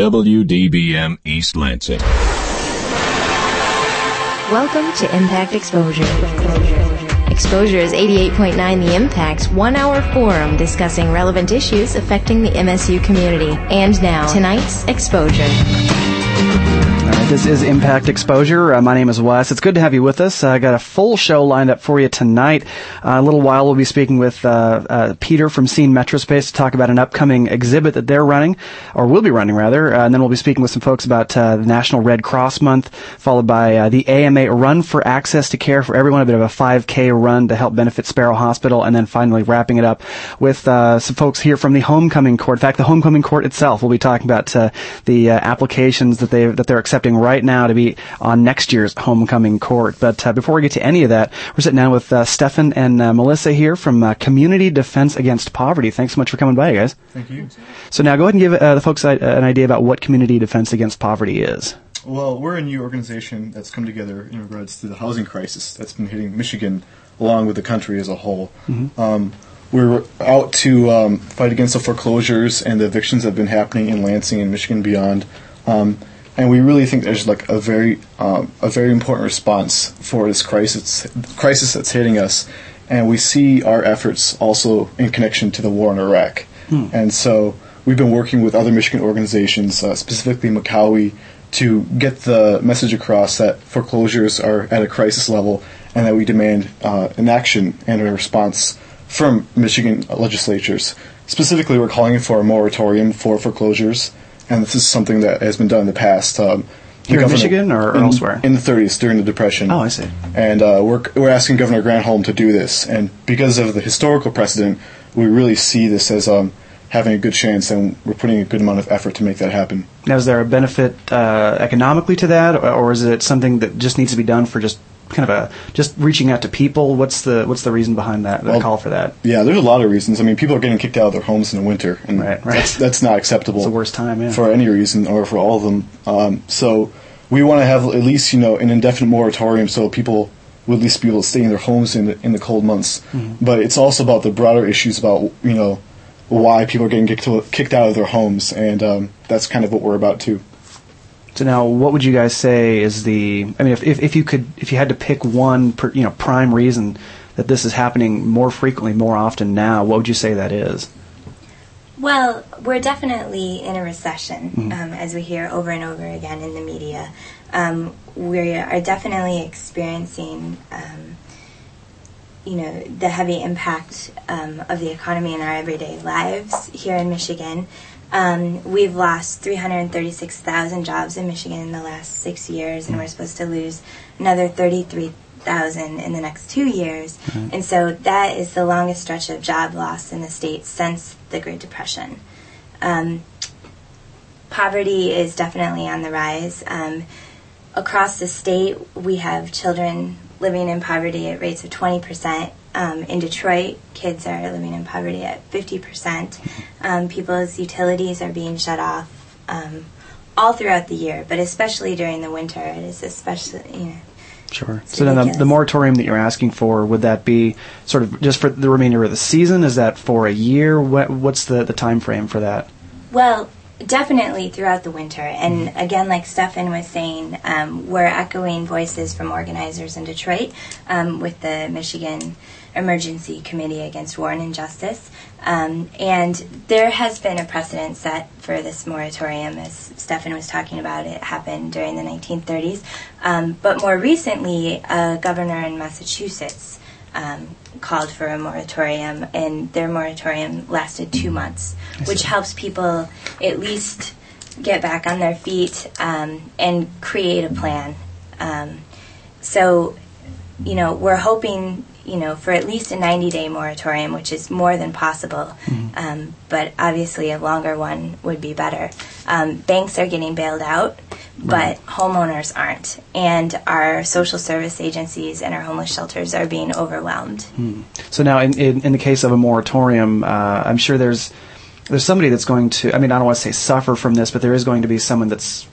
WDBM East Lansing. Welcome to Impact Exposure. Exposure is 88.9 The Impact's one hour forum discussing relevant issues affecting the MSU community. And now, tonight's Exposure. This is Impact Exposure. Uh, my name is Wes. It's good to have you with us. I got a full show lined up for you tonight. Uh, a little while, we'll be speaking with uh, uh Peter from Scene Metrospace to talk about an upcoming exhibit that they're running, or will be running rather. Uh, and then we'll be speaking with some folks about the National Red Cross Month, followed by the AMA Run for Access to Care for Everyone, a bit of a 5K run to help benefit Sparrow Hospital, and then finally wrapping it up with some folks here from the Homecoming Court. In fact, the Homecoming Court itself. We'll be talking about the applications that they that they're accepting right now to be on next year's homecoming court. But uh, before we get to any of that, we're sitting down with uh, Stefan and uh, Melissa here from uh, Community Defense Against Poverty. Thanks so much for coming by, guys. Thank you. So now go ahead and give uh, the folks an idea about what Community Defense Against Poverty is. Well, we're a new organization that's come together in regards to the housing crisis that's been hitting Michigan along with the country as a whole. Mm-hmm. Um, we're out to um, fight against the foreclosures and the evictions that have been happening in Lansing and Michigan beyond. Um, and we really think there's like a very um, a very important response for this crisis crisis that's hitting us, and we see our efforts also in connection to the war in Iraq, hmm. and so we've been working with other Michigan organizations, uh, specifically MCOWI, to get the message across that foreclosures are at a crisis level and that we demand uh, an action and a response from Michigan legislatures. Specifically, we're calling for a moratorium for foreclosures and this is something that has been done in the past. Um, here in Michigan or, or in, elsewhere? In the 30s during the Depression. Oh, I see. And uh, we're, we're asking Governor Granholm to do this. And because of the historical precedent, we really see this as um, having a good chance, and we're putting a good amount of effort to make that happen. Now, is there a benefit uh, economically to that, or, or is it something that just needs to be done for just kind of a just reaching out to people? What's the what's the reason behind that? The well, call for that? Yeah, there's a lot of reasons. I mean, people are getting kicked out of their homes in the winter, and right, right. That's, that's not acceptable. It's the worst time, yeah. for any reason or for all of them. Um, so we want to have at least you know an indefinite moratorium so people will at least be able to stay in their homes in the in the cold months. Mm-hmm. But it's also about the broader issues about you know why people are getting kicked, kicked out of their homes, and um, that's kind of what we're about too. So now, what would you guys say is the? I mean, if, if, if you could, if you had to pick one, per, you know, prime reason that this is happening more frequently, more often now, what would you say that is? Well, we're definitely in a recession, mm-hmm. um, as we hear over and over again in the media. Um, we are definitely experiencing, um, you know, the heavy impact um, of the economy in our everyday lives here in Michigan. Um, we've lost 336,000 jobs in Michigan in the last six years, and we're supposed to lose another 33,000 in the next two years. And so that is the longest stretch of job loss in the state since the Great Depression. Um, poverty is definitely on the rise. Um, across the state, we have children living in poverty at rates of 20%. Um, in Detroit, kids are living in poverty at 50%. Um, people's utilities are being shut off um, all throughout the year, but especially during the winter. It is especially, you know. Sure. So then the, the, moratorium that you're asking for, would that be sort of just for the remainder of the season? Is that for a year? What, what's the, the time frame for that? Well, Definitely throughout the winter. And mm-hmm. again, like Stefan was saying, um, we're echoing voices from organizers in Detroit um, with the Michigan Emergency Committee Against War and Injustice. Um, and there has been a precedent set for this moratorium, as Stefan was talking about. It happened during the 1930s. Um, but more recently, a governor in Massachusetts um, called for a moratorium, and their moratorium lasted two months, which helps people at least get back on their feet um, and create a plan. Um, so, you know, we're hoping you know, for at least a 90 day moratorium, which is more than possible. Mm-hmm. Um, but obviously, a longer one would be better. Um, banks are getting bailed out, right. but homeowners aren't. And our social service agencies and our homeless shelters are being overwhelmed. Mm. So, now in, in, in, the case of a moratorium, uh, I'm sure there's there's somebody that's going to, I mean, I don't want to say suffer from this, but there is going to be someone that's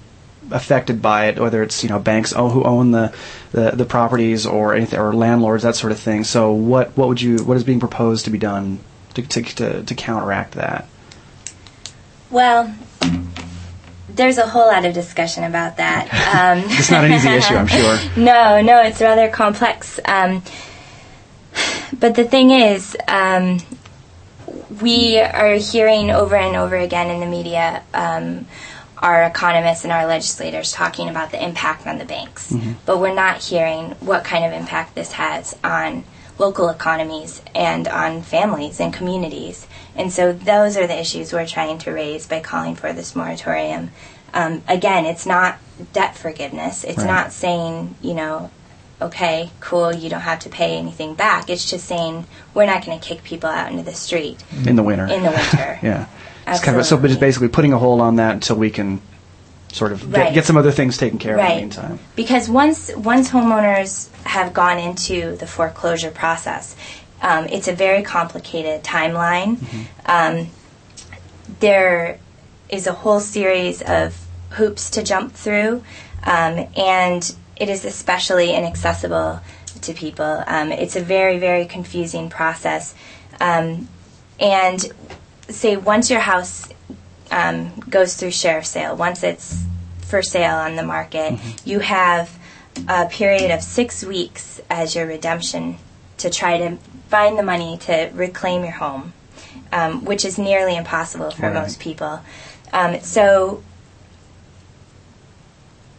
affected by it, whether it's you know banks who own the, the, the properties or anything, or landlords, that sort of thing. So what what would you what is being proposed to be done to to, to, to counteract that? Well, there's a whole lot of discussion about that. Um, it's not an easy issue, I'm sure. No, no, it's rather complex. Um, but the thing is, um, we are hearing over and over again in the media um, our economists and our legislators talking about the impact on the banks, mm-hmm. but we're not hearing what kind of impact this has on local economies and on families and communities. And so those are the issues we're trying to raise by calling for this moratorium. Um, again, it's not debt forgiveness. It's right. not saying, you know, okay, cool, you don't have to pay anything back. It's just saying we're not going to kick people out into the street in the winter. In the winter, yeah. It's kind of so, but just basically putting a hold on that until we can sort of right. get, get, some other things taken care right. of in the meantime. Because once once homeowners have gone into the foreclosure process, um, it's a very complicated timeline. Mm-hmm. Um, there is a whole series of hoops to jump through, um, and it is especially inaccessible to people. Um, it's a very, very confusing process. Um, and say once your house um, goes through sheriff sale, once it's for sale on the market, mm-hmm. you have a period of six weeks as your redemption to try to find the money to reclaim your home, um, which is nearly impossible for right. most people. Um, so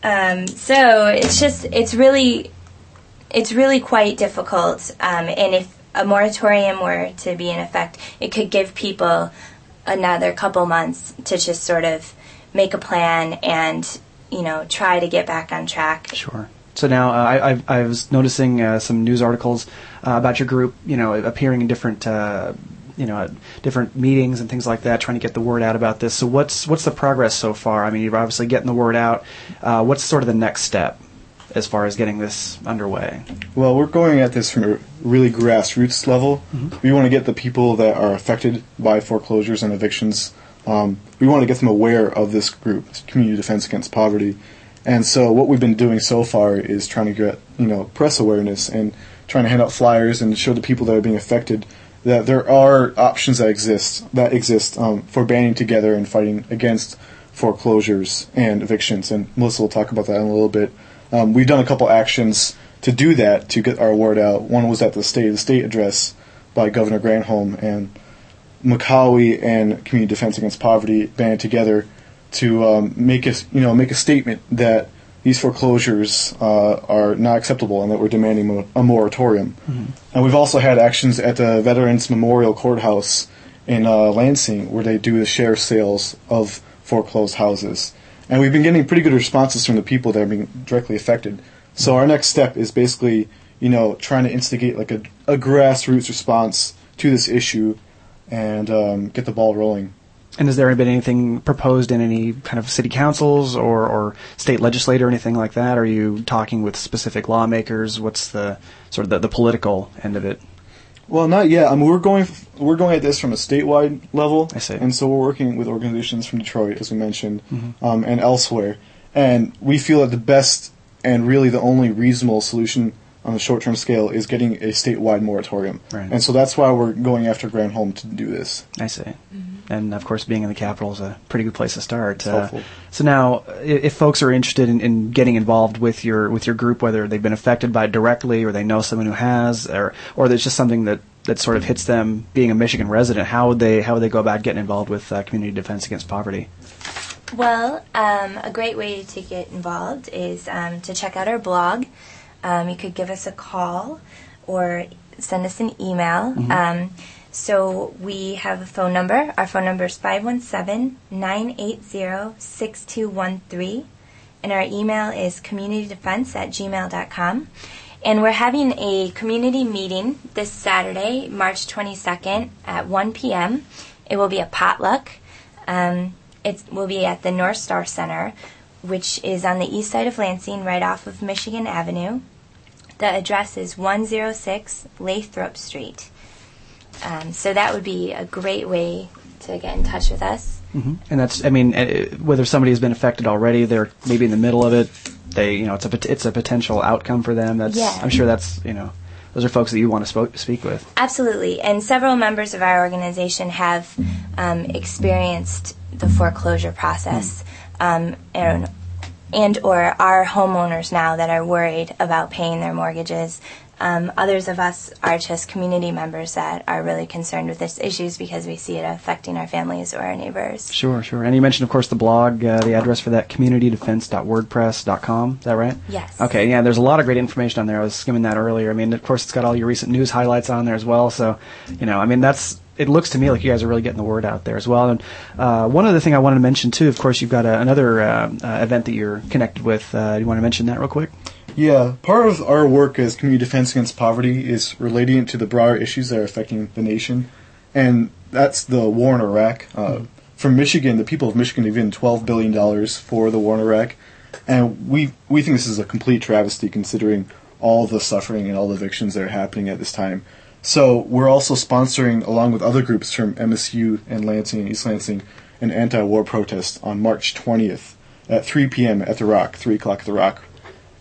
um, so it's just it's really it's really quite difficult. Um, and if a moratorium were to be in effect, it could give people another couple months to just sort of make a plan and you know try to get back on track. Sure. So now uh, I, I, I, was noticing uh, some news articles uh, about your group, you know, appearing in different uh, you know different meetings and things like that, trying to get the word out about this. So what's what's the progress so far? I mean, you're obviously getting the word out. Uh, what's sort of the next step as far as getting this underway? Well, we're going at this from a really grassroots level. Mm-hmm. We want to get the people that are affected by foreclosures and evictions. Um, we want to get them aware of this group, Community Defense Against Poverty. And so, what we've been doing so far is trying to get you know press awareness and trying to hand out flyers and show the people that are being affected that there are options that exist that exist um, for banding together and fighting against foreclosures and evictions. And Melissa will talk about that in a little bit. Um, we've done a couple actions to do that to get our word out. One was at the State of the State address by Governor Granholm, and MCAWI and Community Defense Against Poverty banded together to um, make a you know make a statement that these foreclosures uh, are not acceptable and that we're demanding a moratorium. Mm-hmm. And we've also had actions at the Veterans Memorial Courthouse in uh, Lansing where they do the share sales of foreclosed houses. And we've been getting pretty good responses from the people that are being directly affected. So our next step is basically, you know, trying to instigate like a, a grassroots response to this issue and um, get the ball rolling. And has there been anything proposed in any kind of city councils or, or state legislature or anything like that? Are you talking with specific lawmakers? What's the sort of the, the political end of it? Well, not yet. I mean, we're going we're going at this from a statewide level. I see. And so we're working with organizations from Detroit, as we mentioned, mm-hmm. um, and elsewhere. And we feel that the best and really the only reasonable solution on the short term scale is getting a statewide moratorium. Right. And so that's why we're going after Granholm to do this. I see. Mm-hmm and of course, being in the capital is a pretty good place to start. Uh, so now, if, if folks are interested in, in, getting involved with your with your group, whether they've been affected by it directly or they know someone who has, or or there's just something that, that sort of hits them being a Michigan resident, how would they how would they go about getting involved with uh, Community Defense Against Poverty? Well, um, a great way to get involved is um, to check out our blog. Um, you could give us a call or send us an email. Mm-hmm. So we have a phone number. Our phone number is 517-980-6213. And our email is communitydefense at gmail.com. And we're having a community meeting this Saturday, March 22nd at 1 p.m. It will be a potluck. Um, it will be at the North Star Center, which is on the east side of Lansing, right off of Michigan Avenue. The address is 106 Lathrop Street. Um, so that would be a great way to get in touch with us. Mm-hmm. And that's, I mean, uh, whether somebody has been affected already, they're maybe in the middle of it. They, you know, it's a it's a potential outcome for them. That's, yeah. I'm sure that's, you know, those are folks that you want to sp- speak with. Absolutely, and several members of our organization have um, experienced the foreclosure process. um, and and or are homeowners now that are worried about paying their mortgages. Um, others of us are just community members that are really concerned with these issues because we see it affecting our families or our neighbors. Sure, sure. And you mentioned, of course, the blog, uh, the address for that, communitydefense.wordpress.com. Is that right? Yes. Okay, yeah, there's a lot of great information on there. I was skimming that earlier. I mean, of course, it's got all your recent news highlights on there as well. So, you know, I mean, that's it looks to me like you guys are really getting the word out there as well. And uh, one other thing I wanted to mention too, of course, you've got a, another uh, uh, event that you're connected with. Uh, do you want to mention that real quick? Yeah, part of our work as Community Defense Against Poverty is relating to the broader issues that are affecting the nation, and that's the war in Iraq. Uh, mm-hmm. From Michigan, the people of Michigan have given $12 billion for the war in Iraq, and we, we think this is a complete travesty considering all the suffering and all the evictions that are happening at this time. So we're also sponsoring, along with other groups from MSU and Lansing and East Lansing, an anti-war protest on March 20th at 3 p.m. at the Rock, 3 o'clock at the Rock.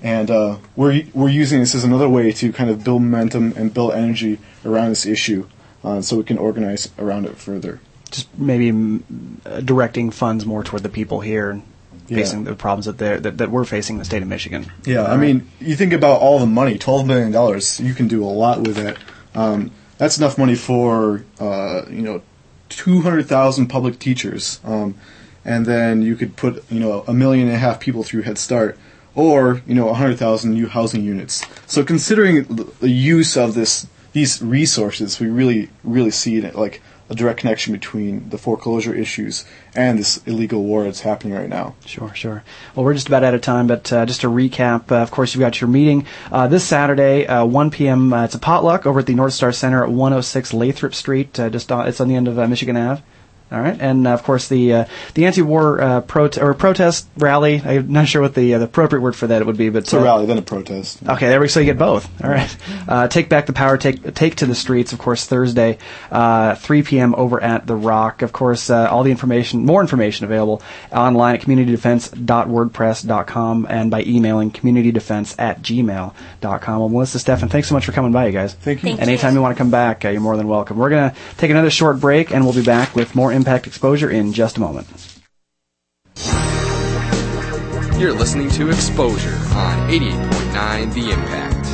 And uh, we're we're using this as another way to kind of build momentum and build energy around this issue, uh, so we can organize around it further. Just maybe mm, uh, directing funds more toward the people here facing yeah. the problems that, they're, that that we're facing in the state of Michigan. Yeah, I mean, you think about all the money, twelve million dollars. You can do a lot with that. Um, that's enough money for uh, you know two hundred thousand public teachers, um, and then you could put you know a million and a half people through Head Start or you know 100,000 new housing units. So considering the use of this these resources, we really really see it like a direct connection between the foreclosure issues and this illegal war that's happening right now. Sure, sure. Well, we're just about out of time, but uh, just to recap, uh, of course, you've got your meeting uh, this Saturday, uh, 1 p.m. Uh, it's a potluck over at the North Star Center at 106 Lathrop Street. Uh, just on, it's on the end of Michigan Ave. All right, and uh, of course the uh, the anti-war uh, prote- or protest rally. I'm not sure what the uh, the appropriate word for that would be, but it's a uh, rally, then a protest. Okay, there we so you get both. All right, uh, take back the power, take take to the streets. Of course, Thursday, 3 p.m. over at the Rock. Of course, all the information, more information available online at communitydefense.wordpress.com and by emailing communitydefense at gmail.com. Well, Melissa, Stefan, thanks so much for coming by, you guys. Thank you. Thank Anytime you. you want to come back, you're more than welcome. We're gonna take another short break, and we'll be back with more impact exposure in just a moment. You're listening to Exposure on 88.9 The Impact.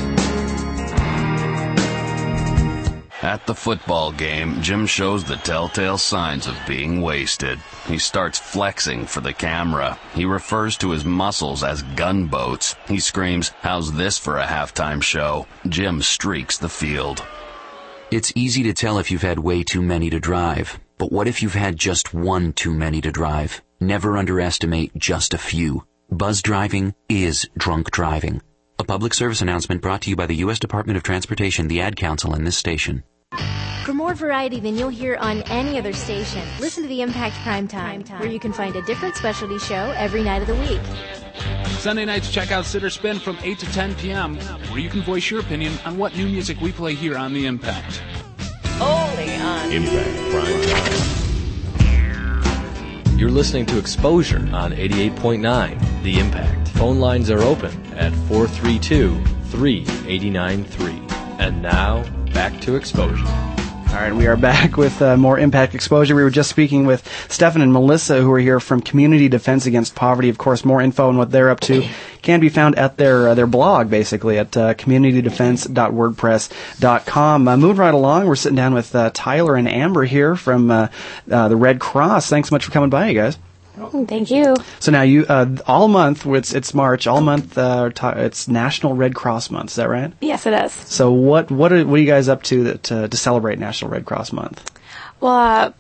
At the football game, Jim shows the telltale signs of being wasted. He starts flexing for the camera. He refers to his muscles as gunboats. He screams, How's this for a halftime show? Jim streaks the field. It's easy to tell if you've had way too many to drive. But what if you've had just one too many to drive? Never underestimate just a few. Buzz driving is drunk driving. A public service announcement brought to you by the U.S. Department of Transportation, the Ad Council, and this station. For more variety than you'll hear on any other station, listen to the Impact Prime Time, where you can find a different specialty show every night of the week. Sunday nights, check out Sitter Spin from 8 to 10 p.m., where you can voice your opinion on what new music we play here on The Impact. Only on Impact Prime Time. You're listening to Exposure on 88.9 The Impact. Phone lines are open at 432 3893. And now, back to Exposure. All right, we are back with uh, more impact exposure. We were just speaking with Stefan and Melissa, who are here from Community Defense Against Poverty. Of course, more info on what they're up to can be found at their uh, their blog, basically at uh, communitydefense.wordpress.com. Uh, moving right along, we're sitting down with uh, Tyler and Amber here from uh, uh, the Red Cross. Thanks so much for coming by, you guys. Thank you. So now you uh, all month it's it's March all month uh, it's National Red Cross Month. Is that right? Yes, it is. So what what are, what are you guys up to that, to, to celebrate National Red Cross Month? Well, uh,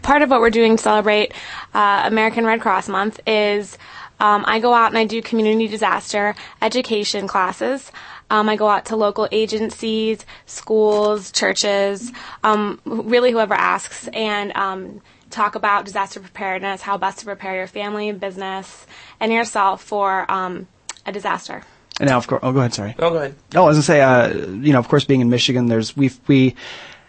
part of what we're doing to celebrate uh, American Red Cross Month is um, I go out and I do community disaster education classes. Um, I go out to local agencies, schools, churches, um, really whoever asks, and um, talk about disaster preparedness, how best to prepare your family, business, and yourself for um, a disaster. And now, of course, oh, go ahead. Sorry. Oh, go ahead. Oh, I was gonna say, uh, you know, of course, being in Michigan, there's we we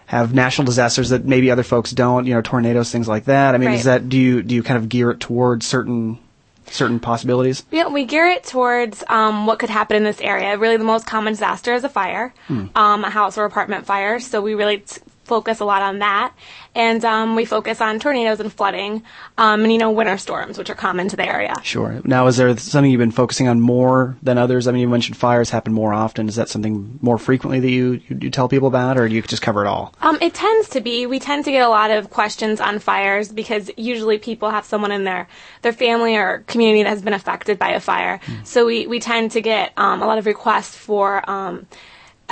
have national disasters that maybe other folks don't. You know, tornadoes, things like that. I mean, Right. is that do you do you kind of gear it towards certain certain possibilities? Yeah, we gear it towards um, what could happen in this area. Really, the most common disaster is a fire, Hmm. um, a house or apartment fire. So we really t- focus a lot on that, and um, we focus on tornadoes and flooding, um, and you know winter storms, which are common to the area. Sure. Now, is there something you've been focusing on more than others? I mean, you mentioned fires happen more often. Is that something more frequently that you you, you tell people about, or do you just cover it all? Um, it tends to be. We tend to get a lot of questions on fires because usually people have someone in their their family or community that has been affected by a fire. Mm. So we we tend to get um, a lot of requests for.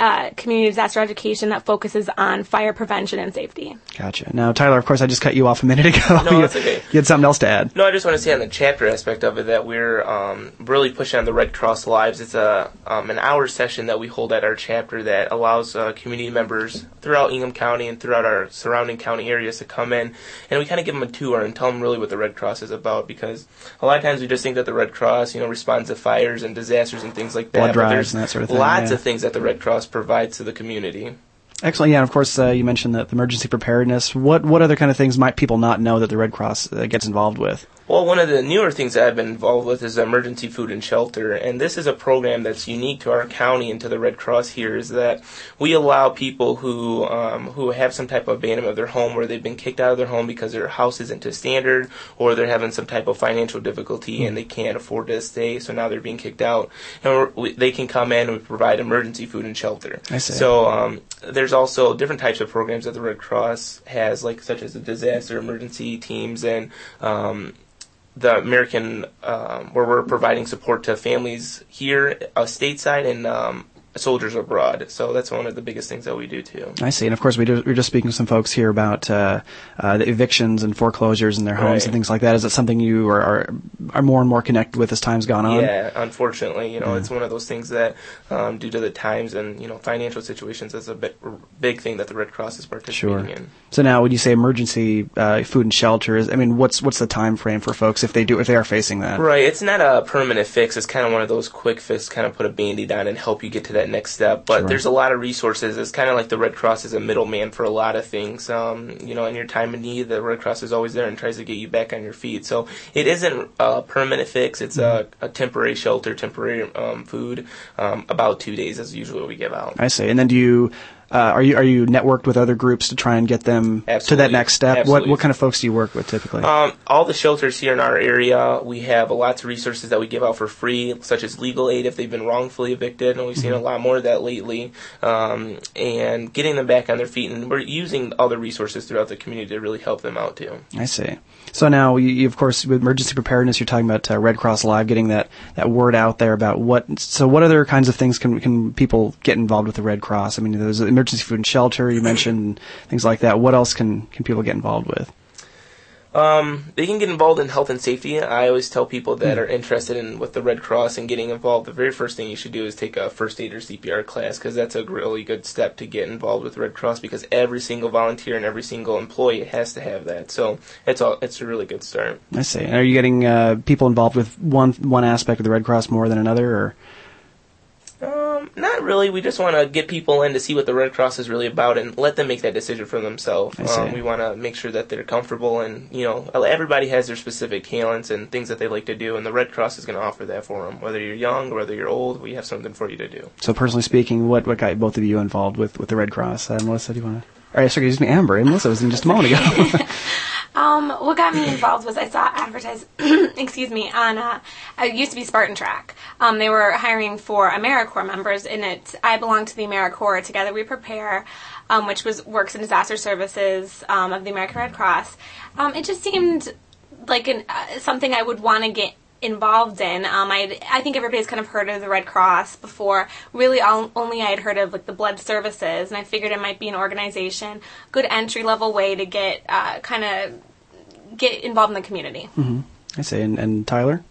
Uh, community disaster education that focuses on fire prevention and safety. Gotcha. Now, Tyler, of course, I just cut you off a minute ago. No, you, that's okay. You had something else to add. No, I just want to say on the chapter aspect of it that we're um, really pushing on the Red Cross Lives. It's a um, an hour session that we hold at our chapter that allows uh, community members throughout Ingham County and throughout our surrounding county areas to come in, and we kind of give them a tour and tell them really what the Red Cross is about. Because a lot of times we just think that the Red Cross, you know, responds to fires and disasters and things like that. Blood drives and that sort of thing. Lots yeah. of things that the Red Cross provides to the community. Excellent. Yeah, and of course, uh, you mentioned the, the, emergency preparedness. What what other kind of things might people not know that the Red Cross uh, gets involved with? Well, one of the newer things that I've been involved with is emergency food and shelter, and this is a program that's unique to our county and to the Red Cross here. Is that we allow people who um, who have some type of abandonment of their home, where they've been kicked out of their home because their house isn't to standard, or they're having some type of financial difficulty and they can't afford to stay, so now they're being kicked out, and we, they can come in and we provide emergency food and shelter. I see. So um, there's also different types of programs that the Red Cross has, like such as the disaster emergency teams and um, the American, um, where we're providing support to families here uh, stateside and um, soldiers abroad. So that's one of the biggest things that we do too. I see. And of course, we, do, we are just speaking to some folks here about uh, uh, the evictions and foreclosures in their homes right. and things like that. Is that something you are, are, are more and more connected with as time's gone on? Yeah, unfortunately, you know, yeah. it's one of those things that, um, due to the times and you know financial situations, is a big, big thing that the Red Cross is participating sure. in. So now, when you say emergency uh, food and shelter, is I mean, what's what's the time frame for folks if they do if they are facing that? Right. It's not a permanent fix. It's kind of one of those quick fix, kind of put a band-aid on and help you get to that next step. But there's a lot of resources. It's kind of like the Red Cross is a middleman for a lot of things. Um, you know, in your time of need, the Red Cross is always there and tries to get you back on your feet. So it isn't a permanent fix. It's a, a temporary shelter, temporary um, food. Um, about two days is usually what we give out. I see. And then do you uh, are you are you networked with other groups to try and get them Absolutely. to that next step? Absolutely. What what kind of folks do you work with typically? Um, all the shelters here in our area, we have lots of resources that we give out for free, such as legal aid if they've been wrongfully evicted, and we've seen Mm-hmm. a lot more of that lately. Um, and getting them back on their feet, and we're using other resources throughout the community to really help them out too. I see. So now, you, you, of course, with emergency preparedness, you're talking about uh, Red Cross Live, getting that, that word out there about what. So, what other kinds of things can can people get involved with the Red Cross? I mean, there's emergency food and shelter. You mentioned things like that. What else can can people get involved with? Um, they can get involved in health and safety. I always tell people that are interested in with the Red Cross and getting involved. The very first thing you should do is take a first aid or CPR class because that's a really good step to get involved with Red Cross because every single volunteer and every single employee has to have that. So it's all it's a really good start. I see. And are you getting uh, people involved with one one aspect of the Red Cross more than another, or? Um, not really. We just want to get people in to see what the Red Cross is really about and let them make that decision for themselves. Um, we want to make sure that they're comfortable and, you know, everybody has their specific talents and things that they like to do, and the Red Cross is going to offer that for them. Whether you're young or whether you're old, we have something for you to do. So, personally speaking, what what got both of you involved with with the Red Cross? Uh, Melissa, do you want to? All right, sorry, excuse me, Amber. And Melissa was in just a moment ago. Um, what got me involved was I saw advertised, excuse me, on uh, it used to be Spartan Track. Um, they were hiring for AmeriCorps members, and it I belong to the AmeriCorps. Together we prepare, um, which was works in disaster services um, of the American Red Cross. Um, it just seemed like an, uh, something I would want to get involved in. Um, I I think everybody's kind of heard of the Red Cross before. Really, all, only I had heard of like the blood services, and I figured it might be an organization, good entry level way to get uh, kind of get involved in the community. Mm-hmm. I see. And, and Tyler.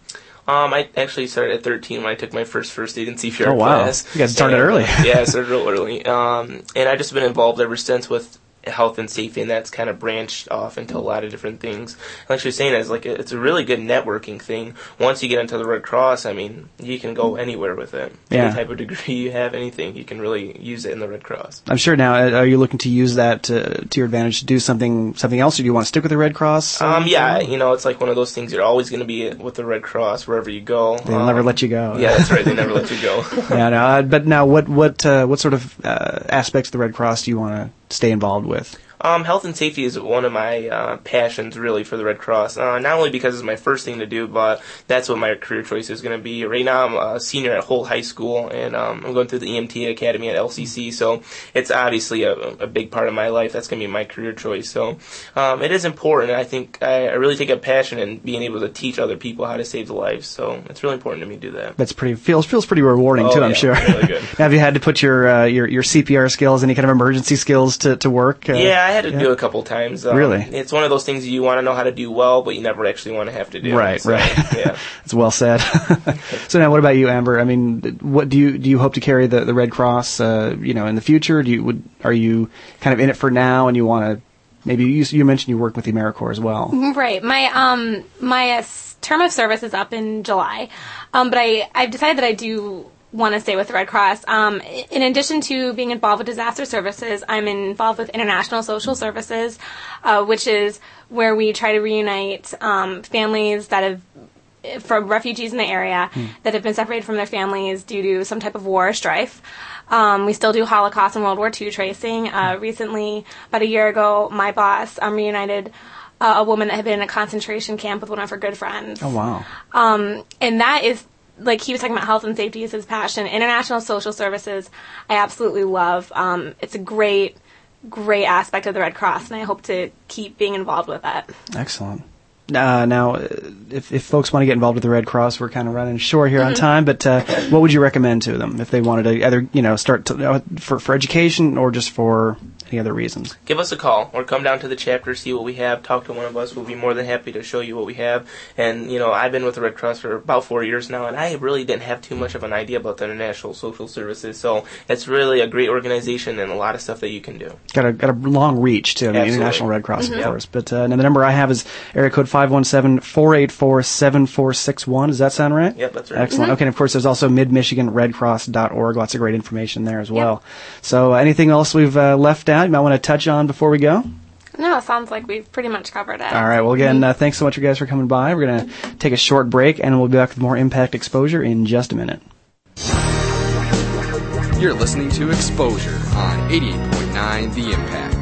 Um, I actually started at 13 when I took my first first aid and CPR Oh, wow. class. You guys started And, early. yeah, I started real early. Um, and I've just been involved ever since with health and safety, and that's kind of branched off into a lot of different things. Like she was saying, it's like a, it's a really good networking thing. Once you get into the Red Cross, I mean, you can go anywhere with it. Yeah. Any type of degree you have, anything, you can really use it in the Red Cross. I'm sure now. uh, Are you looking to use that to, to your advantage to do something something else, or do you want to stick with the Red Cross? Um, yeah, you know, it's like one of those things. You're always going to be with the Red Cross wherever you go. They'll Um, never let you go. Yeah, that's right. They never let you go. yeah, no. Uh, but now, what what uh, what sort of uh, aspects of the Red Cross do you want to stay involved with? Um, health and safety is one of my uh, passions, really, for the Red Cross. Uh, not only because it's my first thing to do, but that's what my career choice is going to be. Right now, I'm a senior at Holt High School, and um, I'm going through the EMT Academy at LCC. So it's obviously a, a big part of my life. That's going to be my career choice. So um, it is important. I think I, I really take a passion in being able to teach other people how to save lives. So it's really important to me to do that. That's pretty feels feels pretty rewarding Oh, too. I'm sure. really good. Have you had to put your uh, your your CPR skills, any kind of emergency skills to to work? Uh, yeah, I had to yeah? do a couple times. Um, Really? It's one of those things you want to know how to do well, but you never actually want to have to do. Right, So, right. Yeah. It's well said. so now, what about you, Amber? I mean, what do you do? You hope to carry the, the Red Cross, uh, you know, in the future? Do you would are you kind of in it for now, and you want to maybe you you mentioned you work with the AmeriCorps as well? Right. My um my uh, term of service is up in July, um, but I I've decided that I do want to stay with the Red Cross. Um, in addition to being involved with disaster services, I'm involved with international social services, uh, which is where we try to reunite um, families that have from refugees in the area that have been separated from their families due to some type of war or strife. Um, we still do Holocaust and World War II tracing. Uh, recently, about a year ago, my boss um, reunited uh, a woman that had been in a concentration camp with one of her good friends. Oh wow! Um, and that is like he was talking about health and safety is his passion. International social services, I absolutely love. Um, it's a great, great aspect of the Red Cross, and I hope to keep being involved with that. Excellent. Uh, now, uh, if, if folks want to get involved with the Red Cross, we're kind of running short here on Mhm. time. But uh, what would you recommend to them if they wanted to either you know start to, uh, for for education or just for any other reasons? give us a call or come down to the chapter, see what we have, talk to one of us. We'll be more than happy to show you what we have. And, you know, I've been with the Red Cross for about four years now, and I really didn't have too much of an idea about the International Social Services. So it's really a great organization and a lot of stuff that you can do. Got a got a long reach to the Absolutely. International Red Cross, of Mhm. course. But uh, now the number I have is area code 517-484-7461. Does that sound right? Yep, that's right. Excellent. Mhm. Okay, and of course there's also midmichiganredcross.org. Lots of great information there as well. So uh, anything else we've uh, left out you might want to touch on before we go? No, it sounds like we've pretty much covered it. All right. Well, again, uh, thanks so much, you guys, for coming by. We're going to take a short break, and we'll be back with more impact exposure in just a minute. You're listening to Exposure on 88.9 The Impact.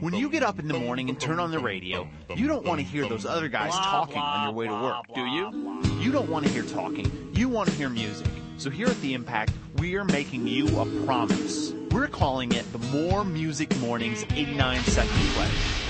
When you get up in the morning and turn on the radio, you don't want to hear those other guys talking on your way to work, do you? You don't want to hear talking. You want to hear music. So here at The Impact, we are making you a promise. We're calling it the More Music Mornings 89 Second Pledge.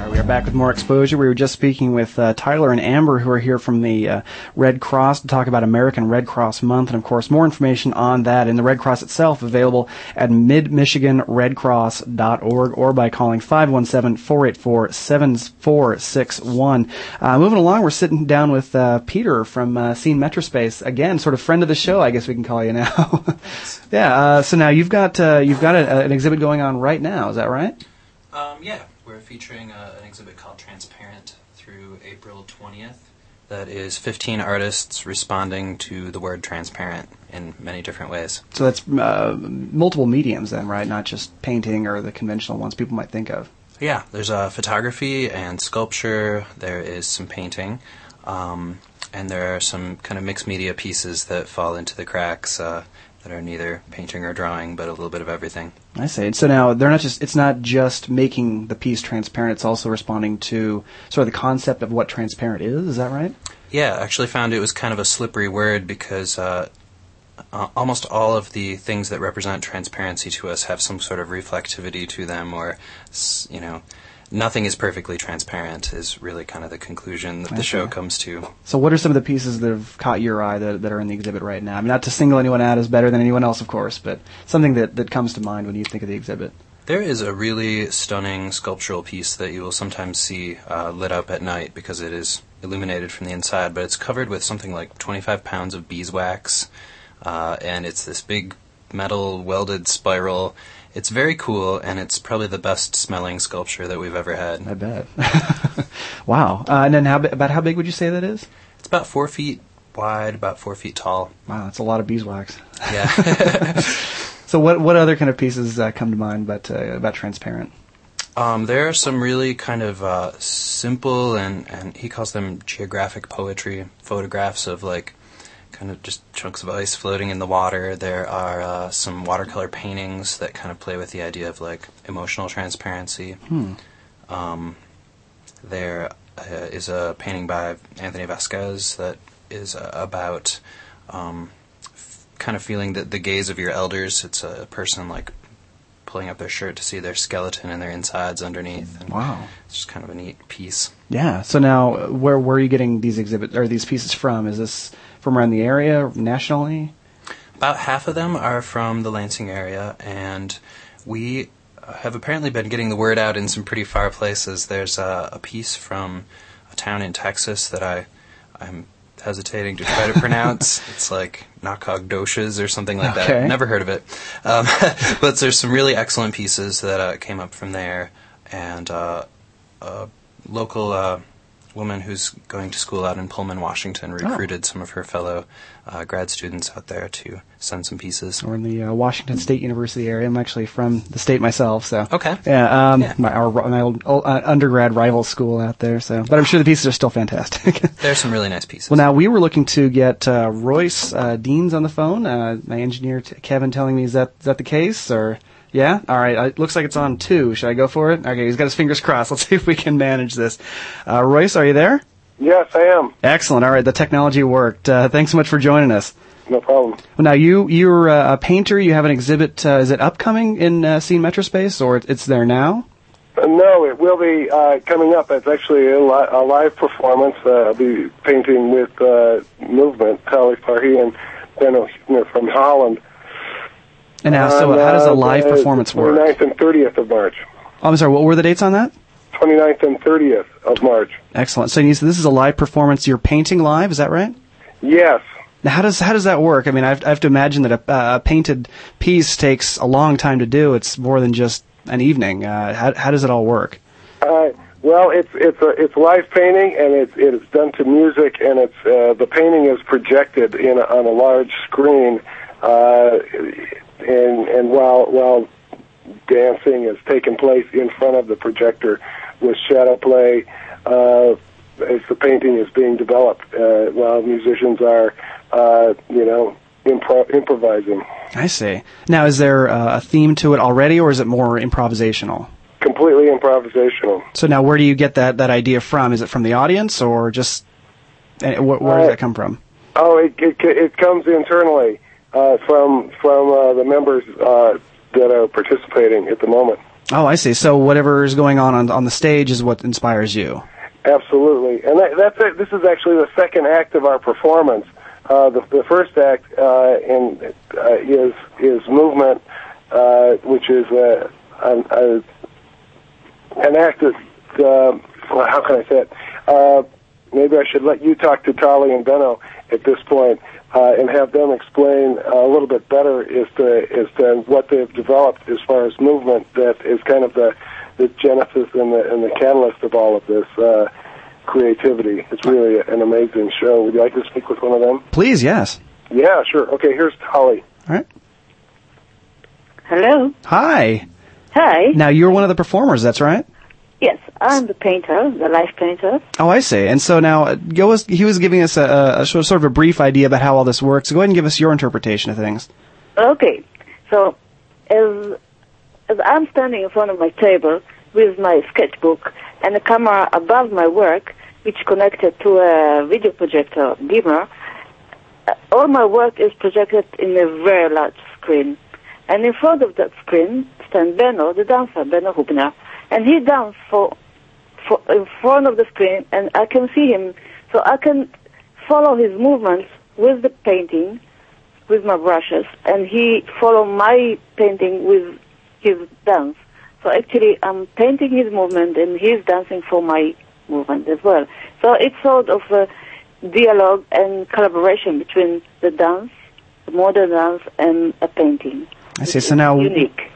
Right, we are back with more exposure. We were just speaking with uh, Tyler and Amber, who are here from the uh, Red Cross to talk about American Red Cross Month, and of course, more information on that and the Red Cross itself available at midmichiganredcross.org or by calling 517-484-7461. Uh, moving along, we're sitting down with uh, Peter from uh, Scene Metrospace again, sort of friend of the show, I guess we can call you now. yeah. Uh, so now you've got uh, you've got a, an exhibit going on right now. Is that right? Um, yeah, featuring uh, an exhibit called Transparent through April 20th. That is 15 artists responding to the word transparent in many different ways. So that's uh, multiple mediums then, right? Not just painting or the conventional ones people might think of. Yeah, there's uh, photography and sculpture. There is some painting, um, and there are some kind of mixed media pieces that fall into the cracks uh, that are neither painting or drawing, but a little bit of everything. I see. So now they're not just. It's not just making the piece transparent. It's also responding to sort of the concept of what transparent is. Is that right? Yeah, I actually found it was kind of a slippery word because uh, uh, almost all of the things that represent transparency to us have some sort of reflectivity to them, or you know, nothing is perfectly transparent. Is really kind of the conclusion that the show comes to. So what are some of the pieces that have caught your eye that, that are in the exhibit right now? I mean, not to single anyone out as better than anyone else, of course, but something that, that comes to mind when you think of the exhibit. There is a really stunning sculptural piece that you will sometimes see uh, lit up at night because it is illuminated from the inside, but it's covered with something like 25 pounds of beeswax, uh, and it's this big metal welded spiral. It's very cool, and it's probably the best smelling sculpture that we've ever had. I bet. wow. Uh, and then how, about how big would you say that is? It's about four feet wide, about four feet tall. Wow, that's a lot of beeswax. Yeah. So what what other kind of pieces uh, come to mind but, uh, about transparent? Um, there are some really kind of uh, simple and, and he calls them geographic poetry photographs of like kind of just chunks of ice floating in the water. There are uh, some watercolor paintings that kind of play with the idea of like emotional transparency. Hmm. Um, there uh, is a painting by Anthony Vasquez that is uh, about um, f- kind of feeling the, the gaze of your elders. It's a person like pulling up their shirt to see their skeleton and their insides underneath. And Wow. It's just kind of a neat piece. Yeah. So now, where where are you getting these exhibit or these pieces from? Is this from around the area, nationally? About half of them are from the Lansing area, and we have apparently been getting the word out in some pretty far places. There's a, a piece from a town in Texas that I I'm hesitating to try to pronounce. it's like Nacogdoches or something like Okay. that. Never heard of it. Um, but there's some really excellent pieces that uh, came up from there, and uh, a local uh, woman who's going to school out in Pullman, Washington, recruited some of her fellow uh, grad students out there to send some pieces. Or in the uh, Washington State University area. I'm actually from the state myself, so Okay. Yeah, um, Yeah. my our, my old, old uh, undergrad rival school out there. So, but I'm sure the pieces are still fantastic. There's some really nice pieces. Well, now we were looking to get uh, Royce uh, Deans on the phone. Uh, my engineer t- Kevin telling me is that is that the case or yeah? All right, it looks like it's on two. Should I go for it? Okay, he's got his fingers crossed. Let's see if we can manage this. Uh, Royce, are you there? Yes, I am. Excellent. All right, the technology worked. Uh, thanks so much for joining us. No problem. Well, now you you're uh, a painter. You have an exhibit. Uh, is it upcoming in uh, Scene Metrospace or it's there now? Uh, no, it will be uh, coming up. It's actually a, li- a live performance. Uh, I'll be painting with uh, Movement, Tali Farhi and Benno Huebner from Holland. And now, so how does a uh, live performance work? 29th and 30th of March. Oh, I'm sorry. What were the dates on that? 29th and 30th of March. Excellent. So this is a live performance. You're painting live. Is that right? Yes. Now, how does how does that work? I mean, I have, I have to imagine that a, uh, a painted piece takes a long time to do. It's more than just an evening. Uh, how how does it all work? Uh, well, it's it's a it's live painting, and it's it's done to music, and it's uh, the painting is projected in a, on a large screen, uh, and and while while dancing is taking place in front of the projector with shadow play uh, as the painting is being developed, uh, while musicians are uh, you know impro- improvising. I see. Now, is there uh, a theme to it already, or is it more improvisational? Completely improvisational. So now, where do you get that that idea from? Is it from the audience, or just wh- where does that come from? Oh, it it, it comes internally uh, from from uh, the members uh, that are participating at the moment. Oh, I see. So whatever is going on on, on the stage is what inspires you. Absolutely, and that, that's it. This is actually the second act of our performance. Uh, the, the first act uh, in, uh, is is movement, uh, which is uh, an, a, an act that. Uh, well, how can I say it? Uh, maybe I should let you talk to Tali and Benno at this point, uh, and have them explain a little bit better as to as to what they've developed as far as movement. That is kind of the the genesis and the and the catalyst of all of this uh, creativity. It's really an amazing show. Would you like to speak with one of them? Please, yes. Yeah, sure. Okay, here's Tali. All right. Hello. Hi. Hi. Now you're one of the performers. That's right. I'm the painter, the life painter. Oh, I see. And so now, uh, was, he was giving us a, a, a sort of a brief idea about how all this works. Go ahead and give us your interpretation of things. Okay, so as as I'm standing in front of my table with my sketchbook and a camera above my work, which connected to a video projector dimmer, uh, all my work is projected in a very large screen. And in front of that screen stands Benno, the dancer, Benno Hubner. And he dances for, for, in front of the screen, and I can see him. So I can follow his movements with the painting, with my brushes, and he follow my painting with his dance. So actually, I'm painting his movement, and he's dancing for my movement as well. So it's sort of a dialogue and collaboration between the dance, the modern dance, and a painting. I see. So now,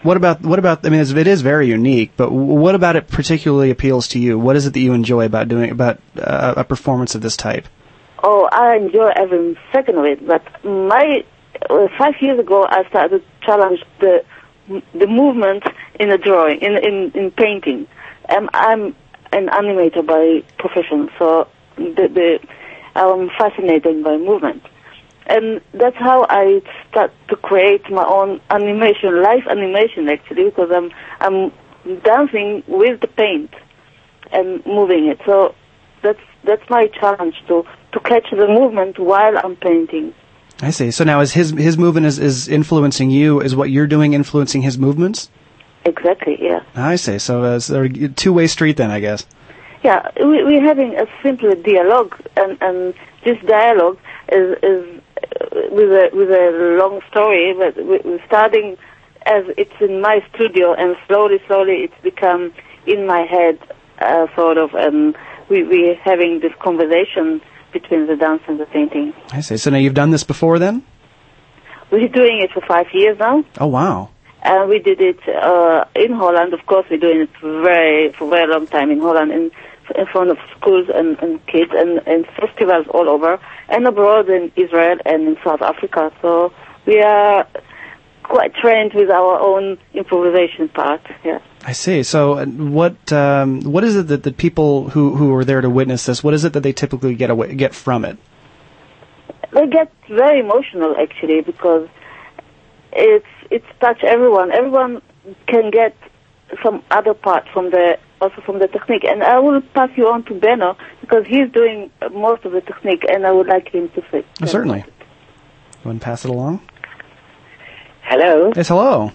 what about what about? I mean, it is very unique, but what about it particularly appeals to you? What is it that you enjoy about doing about uh, a performance of this type? Oh, I enjoy every second of it. But my uh, five years ago, I started to challenge the the movement in a drawing, in in, in painting. Um, I'm an animator by profession, so the, the I'm fascinated by movement and that's how I start to create my own animation, live animation actually, because I'm I'm dancing with the paint and moving it. So that's that's my challenge to to catch the movement while I'm painting. I see. So now is his his movement is, is influencing you? Is what you're doing influencing his movements? Exactly. Yeah. I see. So uh, it's a two way street then, I guess. Yeah, we, we're having a simple dialogue, and and this dialogue is is with a with a long story, but we're starting as it's in my studio, and slowly, slowly, it's become in my head, uh, sort of, and we we're having this conversation between the dance and the painting. I see. So now you've done this before, then? We're doing it for five years now. Oh wow! And we did it uh, in Holland. Of course, we're doing it for very for a very long time in Holland. And in front of schools and, and kids and, and festivals all over and abroad in Israel and in South Africa. So we are quite trained with our own improvisation part. Yeah. I see. So, uh, what um, what is it that the people who who are there to witness this? What is it that they typically get away, get from it? They get very emotional actually because it's it's touch everyone. Everyone can get some other part from the also from the technique. And I will pass you on to Benno because he's doing most of the technique, and I would like him to say. Oh, certainly. You want to pass it along? Hello. Yes, hello.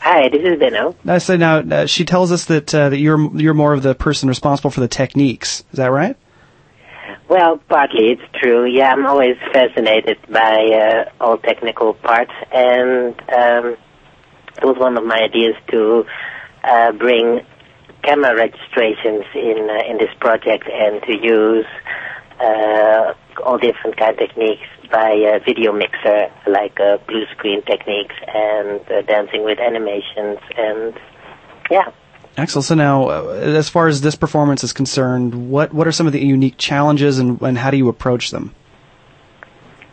Hi, this is Benno. I say now uh, she tells us that uh, that you're you're more of the person responsible for the techniques. Is that right? Well, partly it's true. Yeah, I'm always fascinated by uh, all technical parts, and um, it was one of my ideas to uh, bring camera registrations in uh, in this project and to use uh, all different kind of techniques by uh, video mixer like uh, blue screen techniques and uh, dancing with animations and yeah. Excellent. So now, uh, as far as this performance is concerned, what what are some of the unique challenges and, and how do you approach them?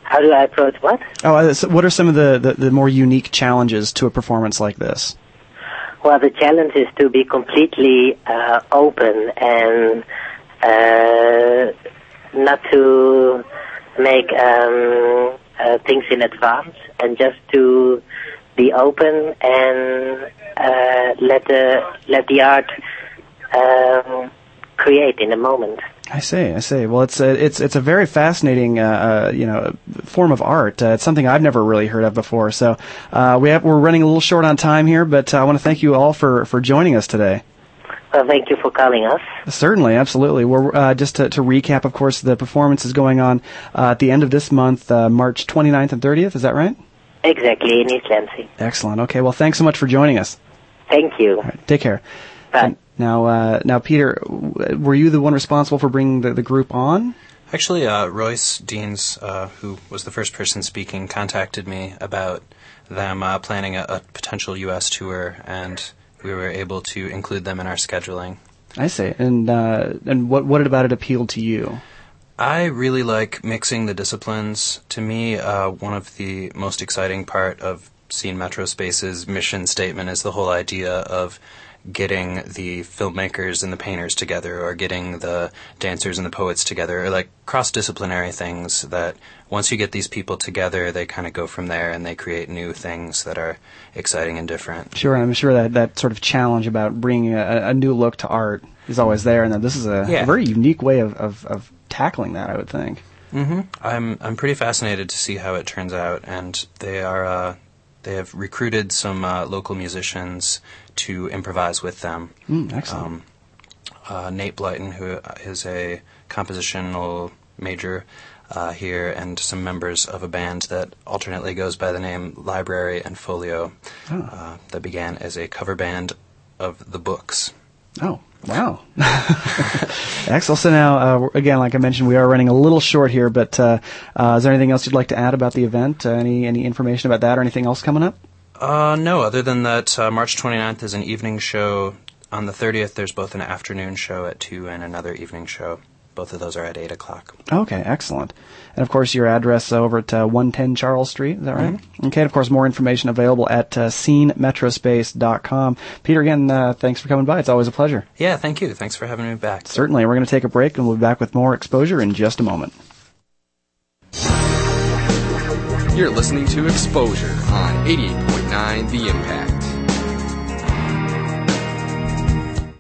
How do I approach what? Oh, uh, so what are some of the, the, the more unique challenges to a performance like this? Well, the challenge is to be completely uh, open and uh, not to make um, uh, things in advance, and just to be open and uh, let the let the art um, create in a moment. I see. I see. Well, it's a, it's it's a very fascinating uh, uh, you know form of art. Uh, it's something I've never really heard of before. So uh, we have we're running a little short on time here, but uh, I want to thank you all for for joining us today. Well, thank you for calling us. Certainly, absolutely. We're uh, just to, to, recap. Of course, the performance is going on at the end of this month, March 29th and 30th. Is that right? Exactly in East Lansing. Excellent. Okay. Well, thanks so much for joining us. Thank you. take care. Bye. And, now, uh, now, Peter, were you the one responsible for bringing the, the group on? Actually, uh, Royce Deans, uh, who was the first person speaking, contacted me about them uh, planning a, a, potential U.S. tour, and we were able to include them in our scheduling. I see. And uh, and what what about it appealed to you? I really like mixing the disciplines. To me, uh, one of the most exciting part of Scene Metro Space's mission statement is the whole idea of getting the filmmakers and the painters together, or getting the dancers and the poets together, or like cross disciplinary things that once you get these people together, they kind of go from there and they create new things that are exciting and different. Sure, I'm sure that that sort of challenge about bringing a, a new look to art is always there, and that this is a, Yeah. a very unique way of, of, of tackling that. I would think. hmm I'm I'm pretty fascinated to see how it turns out, and they are uh, they have recruited some uh, local musicians to improvise with them. Mm, excellent. Um, uh, Nate Blyton, who is a compositional major uh, here, and some members of a band that alternately goes by the name Library and Folio, Oh. uh, that began as a cover band of the books. Oh, wow. Excellent. So now, uh, again, like I mentioned, we are running a little short here, but uh, uh, is there anything else you'd like to add about the event? Uh, any any information about that or anything else coming up? Uh, no, other than that, uh, March 29th is an evening show. On the 30th, there's both an afternoon show at 2 and another evening show. Both of those are at 8 o'clock. Okay, excellent. And of course, your address over at uh, 110 Charles Street, is that right? Okay, and of course, more information available at uh, scenemetrospace.com. Peter, again, uh, thanks for coming by. It's always a pleasure. Yeah, thank you. Thanks for having me back. Certainly. We're going to take a break and we'll be back with more exposure in just a moment. You're listening to Exposure on 88.9 The Impact.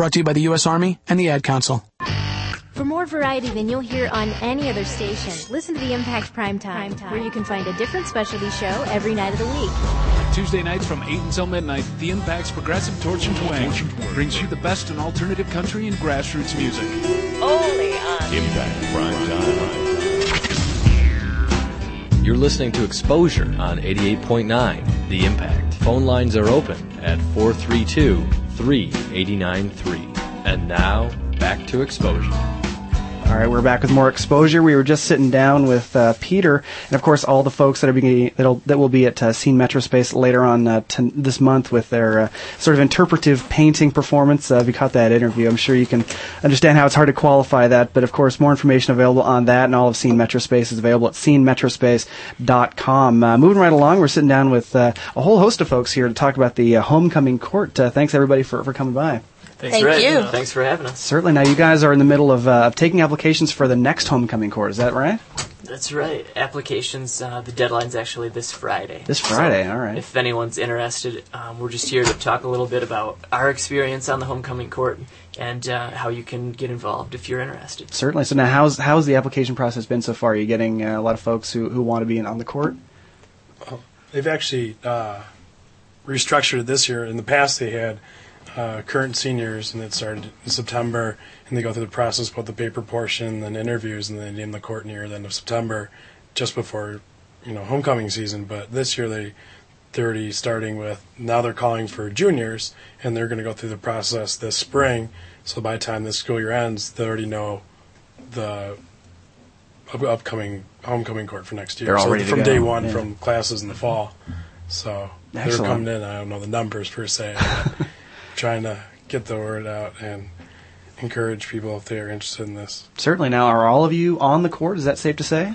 Brought to you by the U.S. Army and the Ad Council. For more variety than you'll hear on any other station, listen to the Impact Prime Time, where you can find a different specialty show every night of the week. Tuesday nights from 8 until midnight, The Impact's Progressive Torch and Twang brings you the best in alternative country and grassroots music. Only on Impact Prime Time. You're listening to Exposure on 88.9 The Impact. Phone lines are open at 432 3893. And now, back to Exposure. All right, we're back with more exposure. We were just sitting down with uh, Peter, and of course, all the folks that are being that'll, that will be at uh, Scene Metrospace later on uh, t- this month with their uh, sort of interpretive painting performance. Uh, if you caught that interview, I'm sure you can understand how it's hard to qualify that. But of course, more information available on that and all of Scene Metrospace is available at scenemetrospace.com. Uh, moving right along, we're sitting down with uh, a whole host of folks here to talk about the homecoming court. Thanks everybody for for coming by. Thanks for having- Thanks for having us. Certainly. Now, you guys are in the middle of, uh, taking applications for the next homecoming court. Is that right? That's right. Applications, uh, the deadline's actually this Friday. This Friday, So all right. If anyone's interested, um, we're just here to talk a little bit about our experience on the homecoming court and uh, how you can get involved if you're interested. Certainly. So now, how's how's the application process been so far? Are you getting uh, a lot of folks who, who want to be in, on the court? They've actually uh, restructured it this year. In the past, they had uh, current seniors, and it started in September, and they go through the process, both the paper portion, then interviews, and then they name the court near the end of September, just before you know homecoming season. But this year they they're already starting with now they're calling for juniors, and they're going to go through the process this spring. So by the time this school year ends, they already know the up- upcoming homecoming court for next year. They're all so ready from day one, yeah. from classes in the fall. So they're coming in. I don't know the numbers per se. trying to get the word out and encourage people if they're interested in this. Certainly. Now, are all of you on the court? Is that safe to say?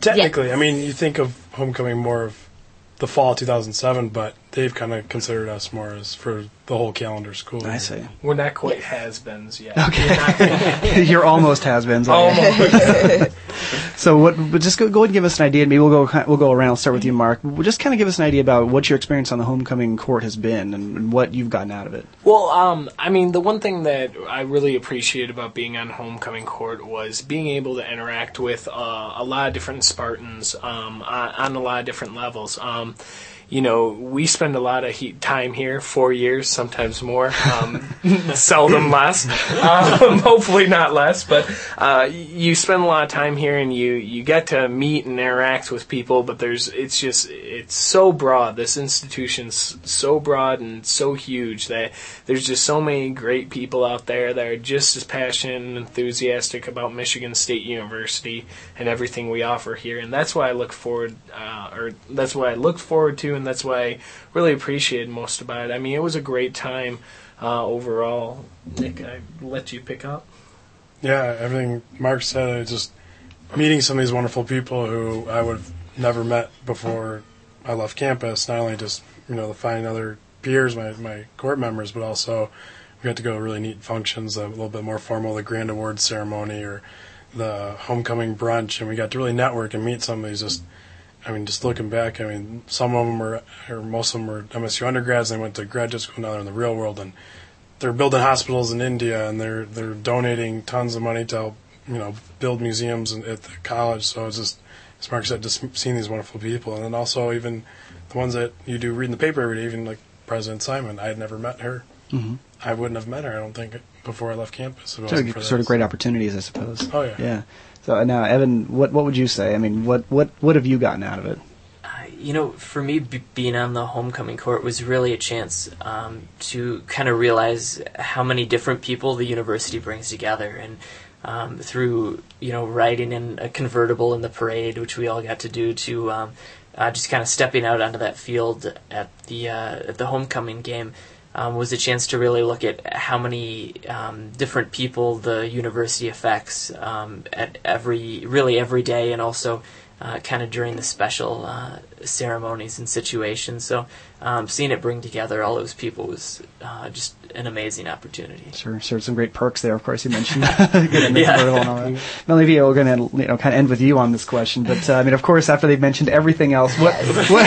Technically, I mean, you think of homecoming more of the fall 2007, but they've kind of considered us more as for the whole calendar school. I see. We're not quite has-beens yet. Okay. You're almost has-beens. Almost. so, what? But just go, go ahead and give us an idea. Maybe we'll go. We'll go around. I'll start with you, Mark. Just kind of give us an idea about what your experience on the homecoming court has been and, and what you've gotten out of it. Well, um, I mean, the one thing that I really appreciated about being on homecoming court was being able to interact with uh, a lot of different Spartans um, on, on a lot of different levels. Um, you know, we spend a lot of he- time here, four years, sometimes more, um, seldom less, um, hopefully not less, but uh, you spend a lot of time here and you, you get to meet and interact with people, but there's, it's just, it's so broad. This institution's so broad and so huge that there's just so many great people out there that are just as passionate and enthusiastic about Michigan State University and everything we offer here. And that's why I look forward, uh, or that's what I looked forward to, and that's what I really appreciated most about it. I mean, it was a great time uh, overall. Nick, I let you pick up. Yeah, everything Mark said, I just meeting some of these wonderful people who I would have never met before I left campus. Not only just you know the finding other peers, my my court members, but also we got to go to really neat functions, a little bit more formal, the grand awards ceremony or the homecoming brunch, and we got to really network and meet some of these just. I mean, just looking back, I mean, some of them were, or most of them were MSU undergrads. They went to graduate school. Now they're in the real world, and they're building hospitals in India, and they're they're donating tons of money to help, you know, build museums at the college. So it's just, as Mark said, just seeing these wonderful people, and then also even the ones that you do read in the paper every day, even like President Simon. I had never met her. Mhm. I wouldn't have met her. I don't think before I left campus. if it So, wasn't for sort of great opportunities, I suppose. Oh, yeah. Yeah. So uh, now, Evan, what what would you say? I mean, what what what have you gotten out of it? you know, for me, b- being on the homecoming court was really a chance um, to kind of realize how many different people the university brings together, and um, through you know riding in a convertible in the parade, which we all got to do, to um, uh, just kind of stepping out onto that field at the uh, at the homecoming game. Um, was a chance to really look at how many um, different people the university affects um, at every really every day, and also uh, kind of during the special uh, ceremonies and situations. So um, seeing it bring together all those people was uh, just an amazing opportunity. Sure, sure. Some great perks there. Of course, you mentioned getting the Yeah. convertible and all. Melanie, we're going to you know kind of end with you on this question, but uh, I mean, of course, after they've mentioned everything else, what? what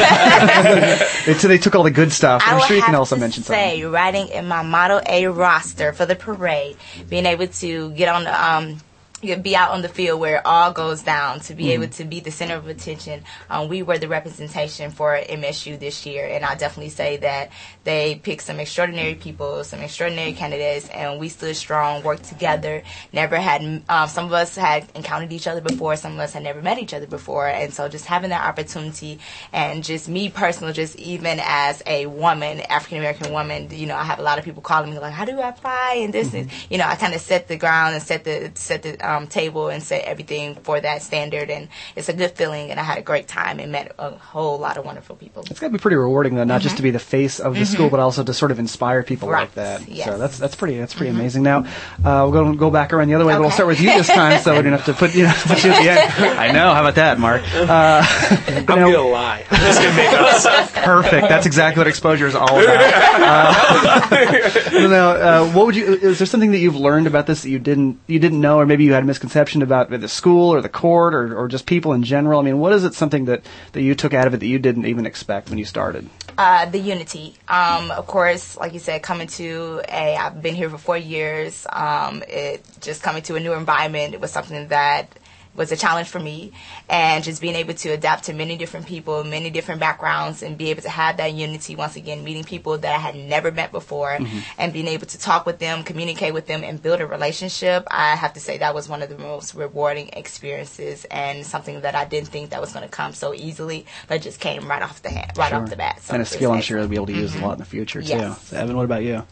they, so they took all the good stuff. I I'm sure you can have also to mention something. say, riding in my Model A roadster for the parade, being able to get on the um, you be out on the field where it all goes down to be Mm-hmm. Mhm. able to be the center of attention. Um, we were the representation for MSU this year, and I definitely say that they picked some extraordinary people, some extraordinary candidates, and we stood strong, worked together. Never had um, some of us had encountered each other before, some of us had never met each other before, and so just having that opportunity, and just me personally, just even as a woman, African American woman, you know, I have a lot of people calling me like, "How do I apply?" and this, and you know, I kind of set the ground and set the set the um, table and set everything for that standard, and it's a good feeling, and I had a great time and met a whole lot of wonderful people. It's got to be pretty rewarding, though, not just to be the face of the Mhm. school, but also to sort of inspire people Right, like that. yes. So that's that's pretty that's pretty amazing. Now uh, we're going to go back around the other way, but we'll start with you this time, so we don't have to put you know put you at the end. I know. How about that, Mark? Uh, I'm gonna lie. I'm just gonna make up stuff. Perfect. That's exactly what exposure is all about. Uh, now, uh, what would you? Is there something that you've learned about this that you didn't you didn't know, or maybe you had a misconception about the school or the court or, or just people in general? I mean, what is it something that that you took out of it that you didn't even expect when you started? Uh, the unity. Um, of course, like you said, coming to a, I've been here for four years. Um, it just coming to a new environment. It was something that was a challenge for me, and just being able to adapt to many different people, many different backgrounds, and be able to have that unity once again, meeting people that I had never met before, Mhm. and being able to talk with them, communicate with them, and build a relationship. I have to say that was one of the most rewarding experiences, and something that I didn't think that was going to come so easily, but just came right off the hand, right Sure. off the bat. So and a skill I'm sure you'll be able to use a lot in the future too. So, Evan, what about you?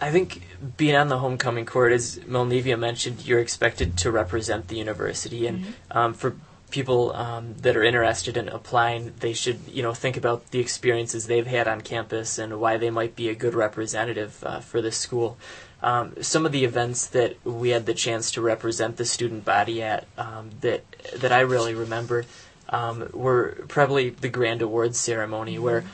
I think being on the homecoming court, as Melnevia mentioned, you're expected to represent the university, and um, for people um, that are interested in applying, they should you know think about the experiences they've had on campus and why they might be a good representative uh, for this school. Um, some of the events that we had the chance to represent the student body at um, that that I really remember um, were probably the grand awards ceremony where.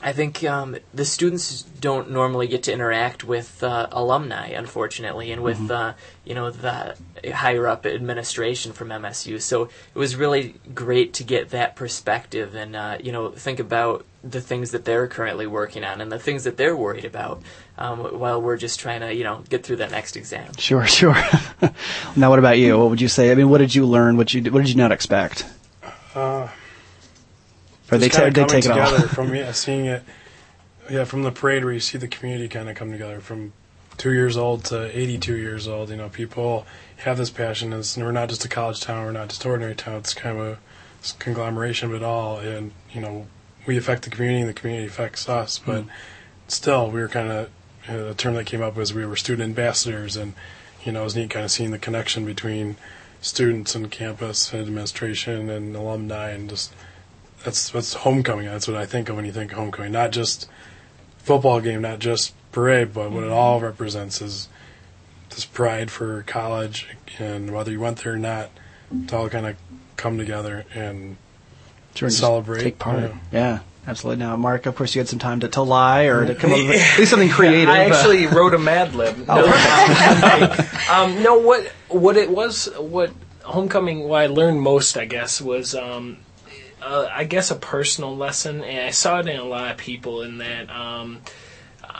I think um, the students don't normally get to interact with uh, alumni, unfortunately, and with Mhm. uh, you know the higher up administration from MSU. So it was really great to get that perspective and uh, you know think about the things that they're currently working on and the things that they're worried about, um, while we're just trying to you know get through that next exam. Sure, sure. now, what about you? What would you say? I mean, what did you learn? What you what did you not expect? Or they ta- they take it all. together from yeah, seeing it. Yeah, from the parade where you see the community kind of come together from two years old to 82 years old. You know, people have this passion. It's, and we're not just a college town. We're not just ordinary town. It's kind of a it's a conglomeration of it all. And you know, we affect the community, and the community affects us. But Mm. still, we were kind of uh, the term that came up was we were student ambassadors, and you know, it was neat kind of seeing the connection between students and campus and administration and alumni, and just that's that's homecoming. That's what I think of when you think homecoming. Not just football game, not just parade, but what it all represents is this pride for college, and whether you went there or not, to all kind of come together and Sure, celebrate. take part. Yeah. Yeah. absolutely. Now, Mark, of course, you had some time to, to lie or to come up with at least something creative. I uh, actually wrote a Mad Lib. No, um, no, what what it was, what homecoming, what I learned most, I guess, was um, uh, I guess a personal lesson, and I saw it in a lot of people in that. Um,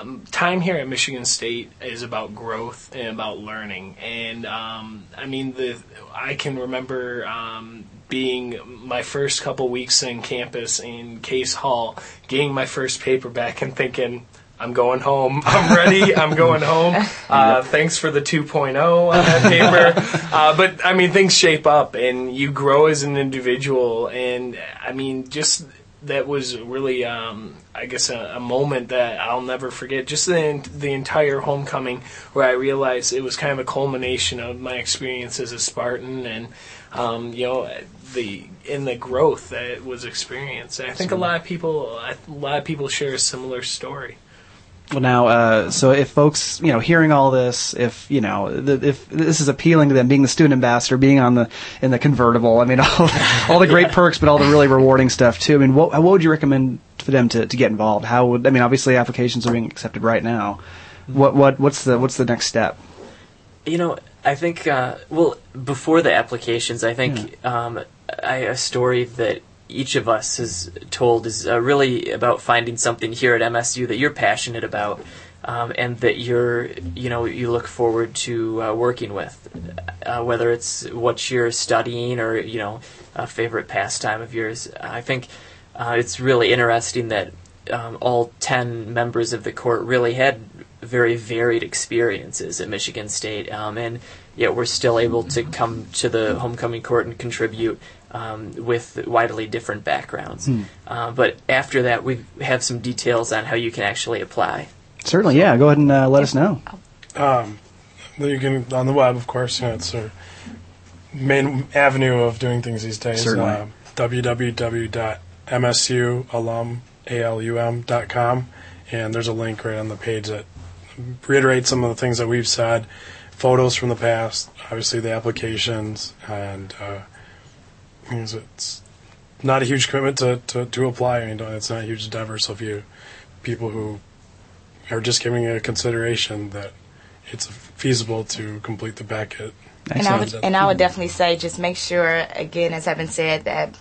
um, time here at Michigan State is about growth and about learning, and um, I mean the I can remember um, being my first couple weeks in campus in Case Hall, getting my first paperback and thinking. I'm going home. I'm ready. I'm going home. Uh, thanks for the 2.0 on that paper. Uh, but I mean, things shape up, and you grow as an individual. And I mean, just that was really, um, I guess, a, a moment that I'll never forget. Just the the entire homecoming, where I realized it was kind of a culmination of my experience as a Spartan, and um, you know, the in the growth that was experienced. And I think a lot of people, a lot of people share a similar story. Well, now, uh, so if folks, you know, hearing all this, if you know, th- if this is appealing to them, being the student ambassador, being on the in the convertible, I mean, all, all the great perks, but all the really rewarding stuff too. I mean, what, what would you recommend for them to, to get involved? How would I mean? Obviously, applications are being accepted right now. What what what's the what's the next step? You know, I think, uh, well, before the applications, I think um, I, a story that each of us has told is uh, really about finding something here at MSU that you're passionate about. Um, and that you're, you know, you look forward to uh, working with, uh, whether it's what you're studying or you know, a favorite pastime of yours. I think uh, it's really interesting that um, all ten members of the court really had very varied experiences at Michigan State, um, and yet we're still able to come to the homecoming court and contribute um, with widely different backgrounds. Hmm. Uh, but after that, we have some details on how you can actually apply. Certainly, yeah. Go ahead and uh, let us know. Um, you can on the web, of course. You know, it's our main avenue of doing things these days. Certainly. Uh, www.msualum.com, and there's a link right on the page that reiterates some of the things that we've said, photos from the past, obviously the applications, and uh, means it's not a huge commitment to, to, to apply. I mean, it's not a huge endeavor. So if you people who are just giving it a consideration that it's feasible to complete the packet. And I would and I would definitely say just make sure again, as Evan said, that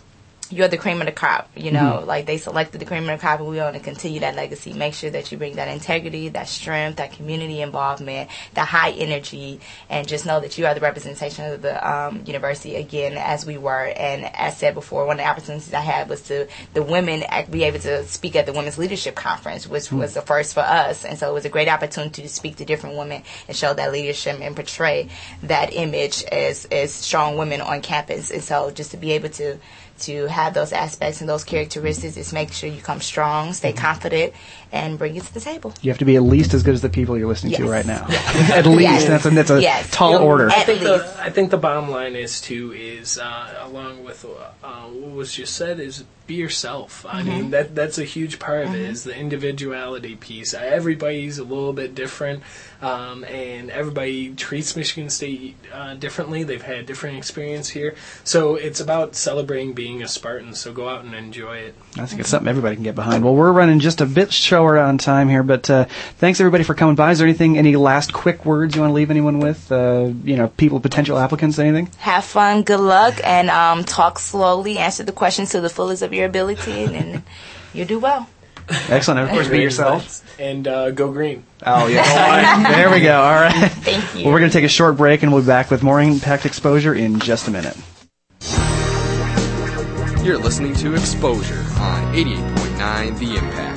you're the cream of the crop. You know, Mhm. like they selected the cream of the crop, and we want to continue that legacy. Make sure that you bring that integrity, that strength, that community involvement, that high energy, and just know that you are the representation of the um, university again, as we were. And as said before, one of the opportunities I had was to the women be able to speak at the Women's Leadership Conference, which Hmm. was the first for us. And so it was a great opportunity to speak to different women and show that leadership and portray that image as as strong women on campus. And so just to be able to to have those aspects and those characteristics is make sure you come strong, stay Mm-hmm. confident, and bring it to the table. You have to be at least as good as the people you're listening to right now. at least Yes. that's a, that's a Yes. tall You'll- order. I think, the. I think the bottom line is too is uh, along with uh, what was just said is be yourself. I Mhm. mean that that's a huge part of it Mhm. is the individuality piece. Uh, Everybody's a little bit different, um, and everybody treats Michigan State uh, differently. They've had a different experience here, so it's about celebrating being a Spartan. So go out and enjoy it. I think it's something everybody can get behind. Well, we're running just a bit short on time here, but uh, thanks everybody for coming by. Is there anything, any last quick words you want to leave anyone with? Uh, you know, people, potential applicants, anything? Have fun, good luck, and um, talk slowly. Answer the questions to the fullest of your ability, and, and you do well. Excellent. And of course, be yourself. and uh, go green. Oh, yeah. there we go. All right. Thank you. Well, we're going to take a short break, and we'll be back with more impact exposure in just a minute. You're listening to Exposure on 88.9 The Impact.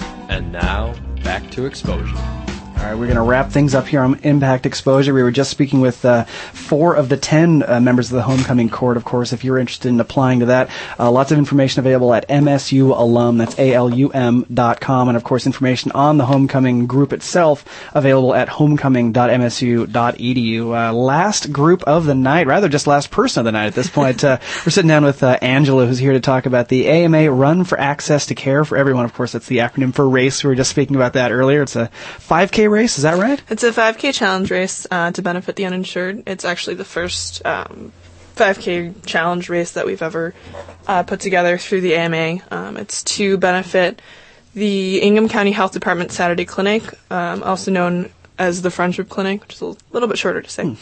And now, back to Exposure. All right, we're going to wrap things up here on Impact Exposure. We were just speaking with uh, four of the ten uh, members of the Homecoming Court. Of course, if you're interested in applying to that, uh, lots of information available at MSU Alum. That's A-L-U-M dot com, and of course, information on the Homecoming group itself available at homecoming.msu.edu. Uh, last group of the night, rather just last person of the night at this point. uh, we're sitting down with uh, Angela, who's here to talk about the AMA Run for Access to Care for Everyone. Of course, that's the acronym for RACE. We were just speaking about that earlier. It's a 5K race, is that right? It's a 5K challenge race uh, to benefit the uninsured. It's actually the first um, 5K challenge race that we've ever uh, put together through the AMA. Um, it's to benefit the Ingham County Health Department Saturday Clinic, um, also known as the Friendship Clinic, which is a little bit shorter to say.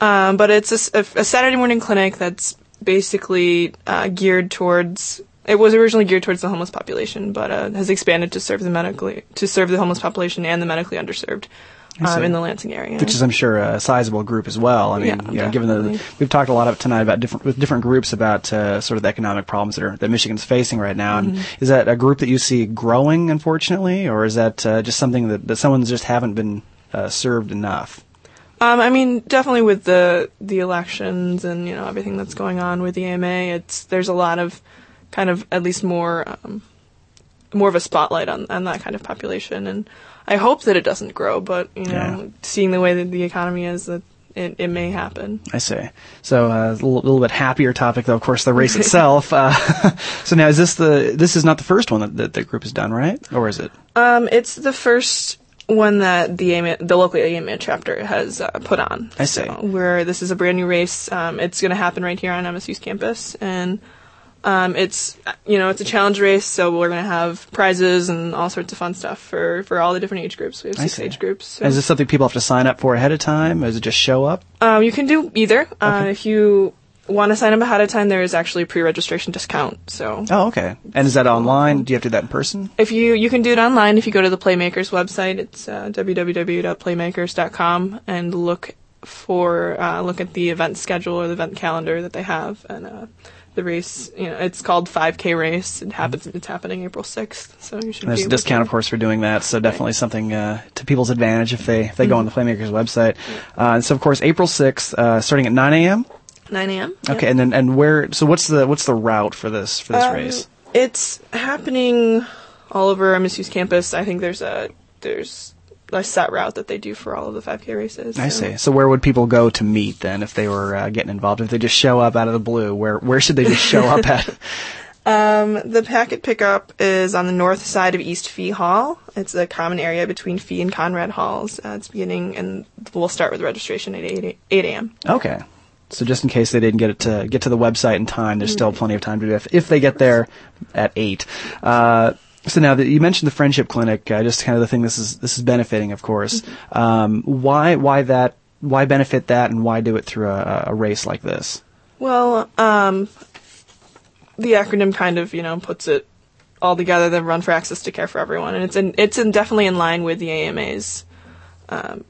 Um, but it's a Saturday morning clinic that's basically uh, geared towards. It was originally geared towards the homeless population, but uh, has expanded to serve the medically to serve the homeless population and the medically underserved um, in the Lansing area. Which is, I'm sure, a sizable group as well. I mean, Yeah, you know, given the we've talked a lot of tonight about different with different groups about uh, sort of the economic problems that are that Michigan's facing right now. And Mhm. is that a group that you see growing, unfortunately, or is that uh, just something that that someone's just haven't been uh, served enough? Um, I mean, definitely with the the elections and you know everything that's going on with the AMA, it's there's a lot of kind of at least more um, more of a spotlight on on that kind of population, and I hope that it doesn't grow. But you know, Yeah. seeing the way that the economy is, that it, it may happen. I see. So uh, a little, little bit happier topic, though. Of course, the race itself. Uh, so now, is this the this is not the first one that, that the group has done, right? Or is it? Um, it's the first one that the AMA, the local AMA chapter has uh, put on. I see. So, where this is a brand new race. Um, it's going to happen right here on MSU's campus, and um, it's you know it's a challenge race, so we're going to have prizes and all sorts of fun stuff for for all the different age groups. We have six age groups. So. Is this something people have to sign up for ahead of time? Or is it just show up? Um, you can do either. Uh, if you want to sign up ahead of time, there is actually a pre-registration discount. So Oh, okay. And is that online? Do you have to do that in person? If you you can do it online if you go to the Playmakers website, it's uh, www.playmakers.com and look for uh, look at the event schedule or the event calendar that they have and uh, the race. You know, it's called 5K race. It happens. It's happening April 6th. So you should. And there's a discount, to- of course, for doing that. So definitely something uh, to people's advantage if they if they go on the Playmakers website. Uh, and so, of course, April sixth, uh, starting at 9 a.m. 9 a.m. Okay, and then and where? So what's the what's the route for this for this Um, race? It's happening all over MSU's campus. I think there's a there's a set route that they do for all of the 5K races. I see. So where would people go to meet then if they were uh, getting involved? If they just show up out of the blue, where where should they just show up at? Um, the packet pickup is on the north side of East Fee Hall. It's a common area between Fee and Conrad Halls. Uh, it's beginning, and we'll start with registration at 8, 8 a.m. Okay. So just in case they didn't get it to get to the website in time, there's still plenty of time to do it if, if they get there at eight. Uh, so now that you mentioned the friendship clinic, uh, just kind of the thing this is this is benefiting, of course. Um, why why that why benefit that, and why do it through a, a race like this? Well, um, the acronym kind of, you know, puts it all together, the Run for Access to Care for Everyone. And it's in, it's in definitely in line with the AMA's, um,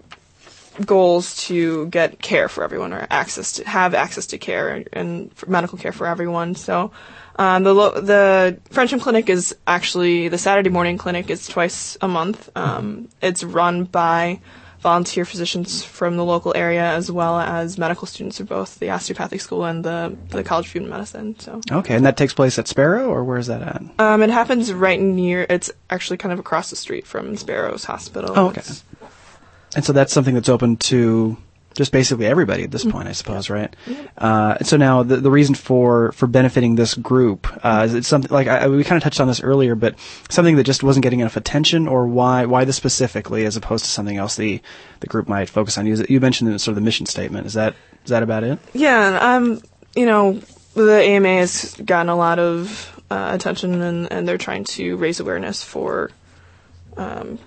goals to get care for everyone or access to, have access to care and for medical care for everyone. So, um, the, lo- the Friendship Clinic is actually, the Saturday morning clinic is twice a month. Um, it's run by volunteer physicians from the local area, as well as medical students of both the osteopathic school and the the College of Human Medicine. So. Okay, and that takes place at Sparrow, or where is that at? Um, it happens right near. It's actually kind of across the street from Sparrows Hospital. Oh, okay. It's- And so that's something that's open to just basically everybody at this point, I suppose, right? Uh, so now the, the reason for, for benefiting this group uh, is it something like I, we kind of touched on this earlier, but something that just wasn't getting enough attention, or why why this specifically as opposed to something else the the group might focus on? You, you mentioned the, sort of the mission statement. Is that is that about it? Yeah, um, you know, the AMA has gotten a lot of uh, attention, and, and they're trying to raise awareness for um,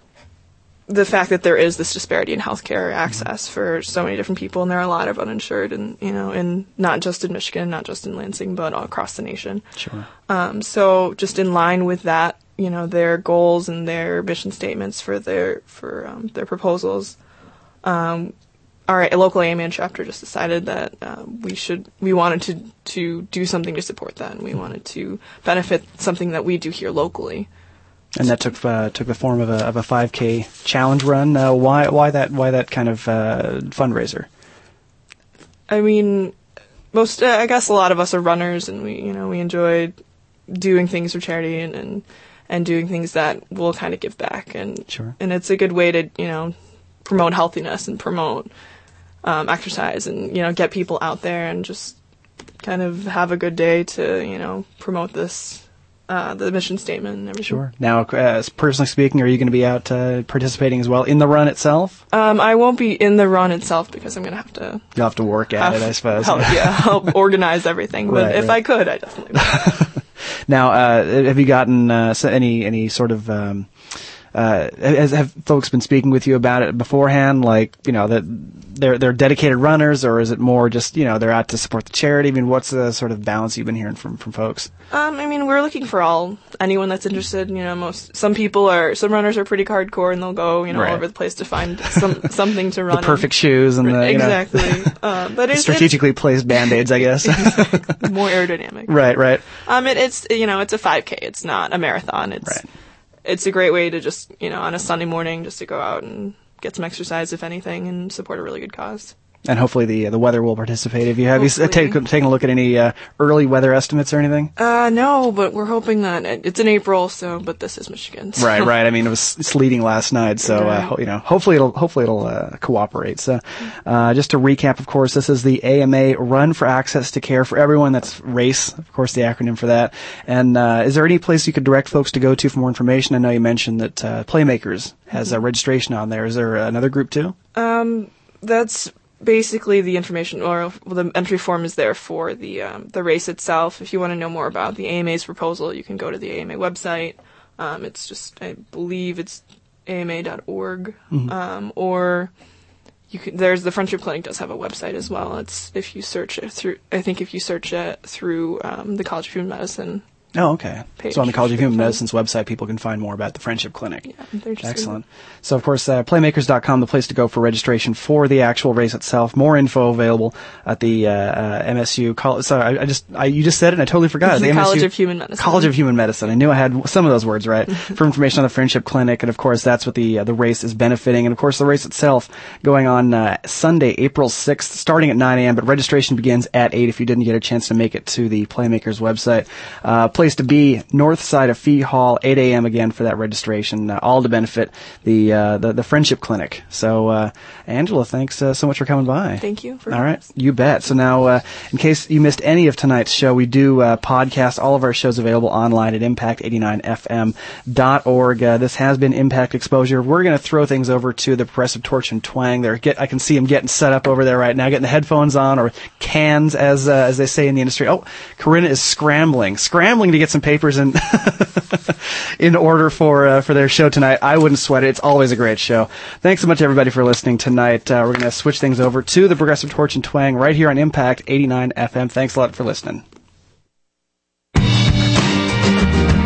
the fact that there is this disparity in healthcare access for so many different people, and there are a lot of uninsured, and you know, and not just in Michigan, not just in Lansing, but all across the nation. Sure. Um, so just in line with that, you know, their goals and their mission statements for their for um, their proposals, um, our local AMN chapter just decided that uh, we should we wanted to to do something to support that, and we wanted to benefit something that we do here locally. And that took uh, took the form of a of a 5K challenge run. Uh, why why that why that kind of uh, fundraiser? I mean, most uh, I guess a lot of us are runners, and we you know we enjoy doing things for charity and and, and doing things that will kind of give back, and Sure. and it's a good way to you know promote healthiness and promote um, exercise, and you know get people out there and just kind of have a good day to you know promote this uh, the mission statement and everything. Sure. Now, uh, personally speaking, are you going to be out uh, participating as well in the run itself? Um, I won't be in the run itself because I'm gonna have to You'll have to work at it, I suppose. Help, yeah, help organize everything. But Right, if right. I could, I definitely would. Now, uh, have you gotten uh, any any sort of um, uh, has, have folks been speaking with you about it beforehand? Like, you know, that they're they're dedicated runners, or is it more just you know they're out to support the charity? I mean, what's the sort of balance you've been hearing from from folks? Um, I mean, we're looking for all anyone that's interested. You know, most some people are some runners are pretty hardcore and they'll go you know Right. all over the place to find some something to run. The perfect shoes and the you know, exactly. uh, but it's, strategically placed band aids, I guess. it's more aerodynamic. right, right. Um, it, it's you know it's a 5K. It's not a marathon. It's it's a great way to just you know on a Sunday morning just to go out and get some exercise if anything and support a really good cause. And hopefully the the weather will participate. Have you have you s- Hopefully. take, taken a look at any uh, early weather estimates or anything? Uh, no, but we're hoping that it, it's in April. So, but this is Michigan. so- Right, right. I mean, it was sleeting last night, so uh, ho- you know, hopefully it'll hopefully it'll uh, cooperate. So, uh, just to recap, of course, this is the AMA Run for Access to Care for Everyone. That's RACE, of course, the acronym for that. And uh, is there any place you could direct folks to go to for more information? I know you mentioned that uh, Playmakers has a registration on there. Is there another group too? Um, that's basically the information, or the entry form is there for the um, the race itself. If you want to know more about the AMA's proposal, you can go to the AMA website. Um, it's just, I believe it's ama.org, Mhm. um, or you can. There's the Friendship Clinic does have a website as well. It's if you search it through. I think if you search it through um, the College of Human Medicine. Oh, okay. Page. So on the College of Human Medicine's website, people can find more about the Friendship Clinic. just- Excellent. So, of course, uh, Playmakers.com, the place to go for registration for the actual race itself. More info available at the uh, uh, MSU. Col- sorry, I, I just I, you just said it, and I totally forgot. The MSU College of Human Medicine. College of Human Medicine. I knew I had some of those words right. for information on the Friendship Clinic, and of course, that's what the uh, the race is benefiting. And of course, the race itself going on uh, Sunday, April sixth, starting at 9 a.m. But registration begins at 8 if you didn't get a chance to make it to the Playmakers website. Uh, place to be north side of Fee Hall, 8 a.m. again for that registration, uh, all to benefit the uh, the, the Friendship Clinic. So, uh, Angela, thanks uh, so much for coming by. Thank you for All right, you bet. So now, uh, in case you missed any of tonight's show, we do uh, podcast all of our shows available online at impact89fm.org. Uh, this has been Impact Exposure. We're going to throw things over to the Progressive Torch and Twang. There, get I can see them getting set up over there right now, getting the headphones on or cans, as uh, as they say in the industry. Oh, Corinna is scrambling, scrambling to get some papers in in order for uh, for their show tonight. I wouldn't sweat it. It's always a great show. Thanks so much, everybody, for listening tonight. Uh, we're going to switch things over to the Progressive Torch and Twang right here on Impact 89 FM. Thanks a lot for listening.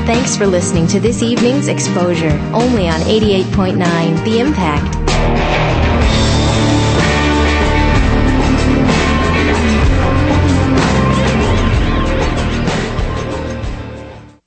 Thanks for listening to this evening's exposure, only on 88.9 The Impact.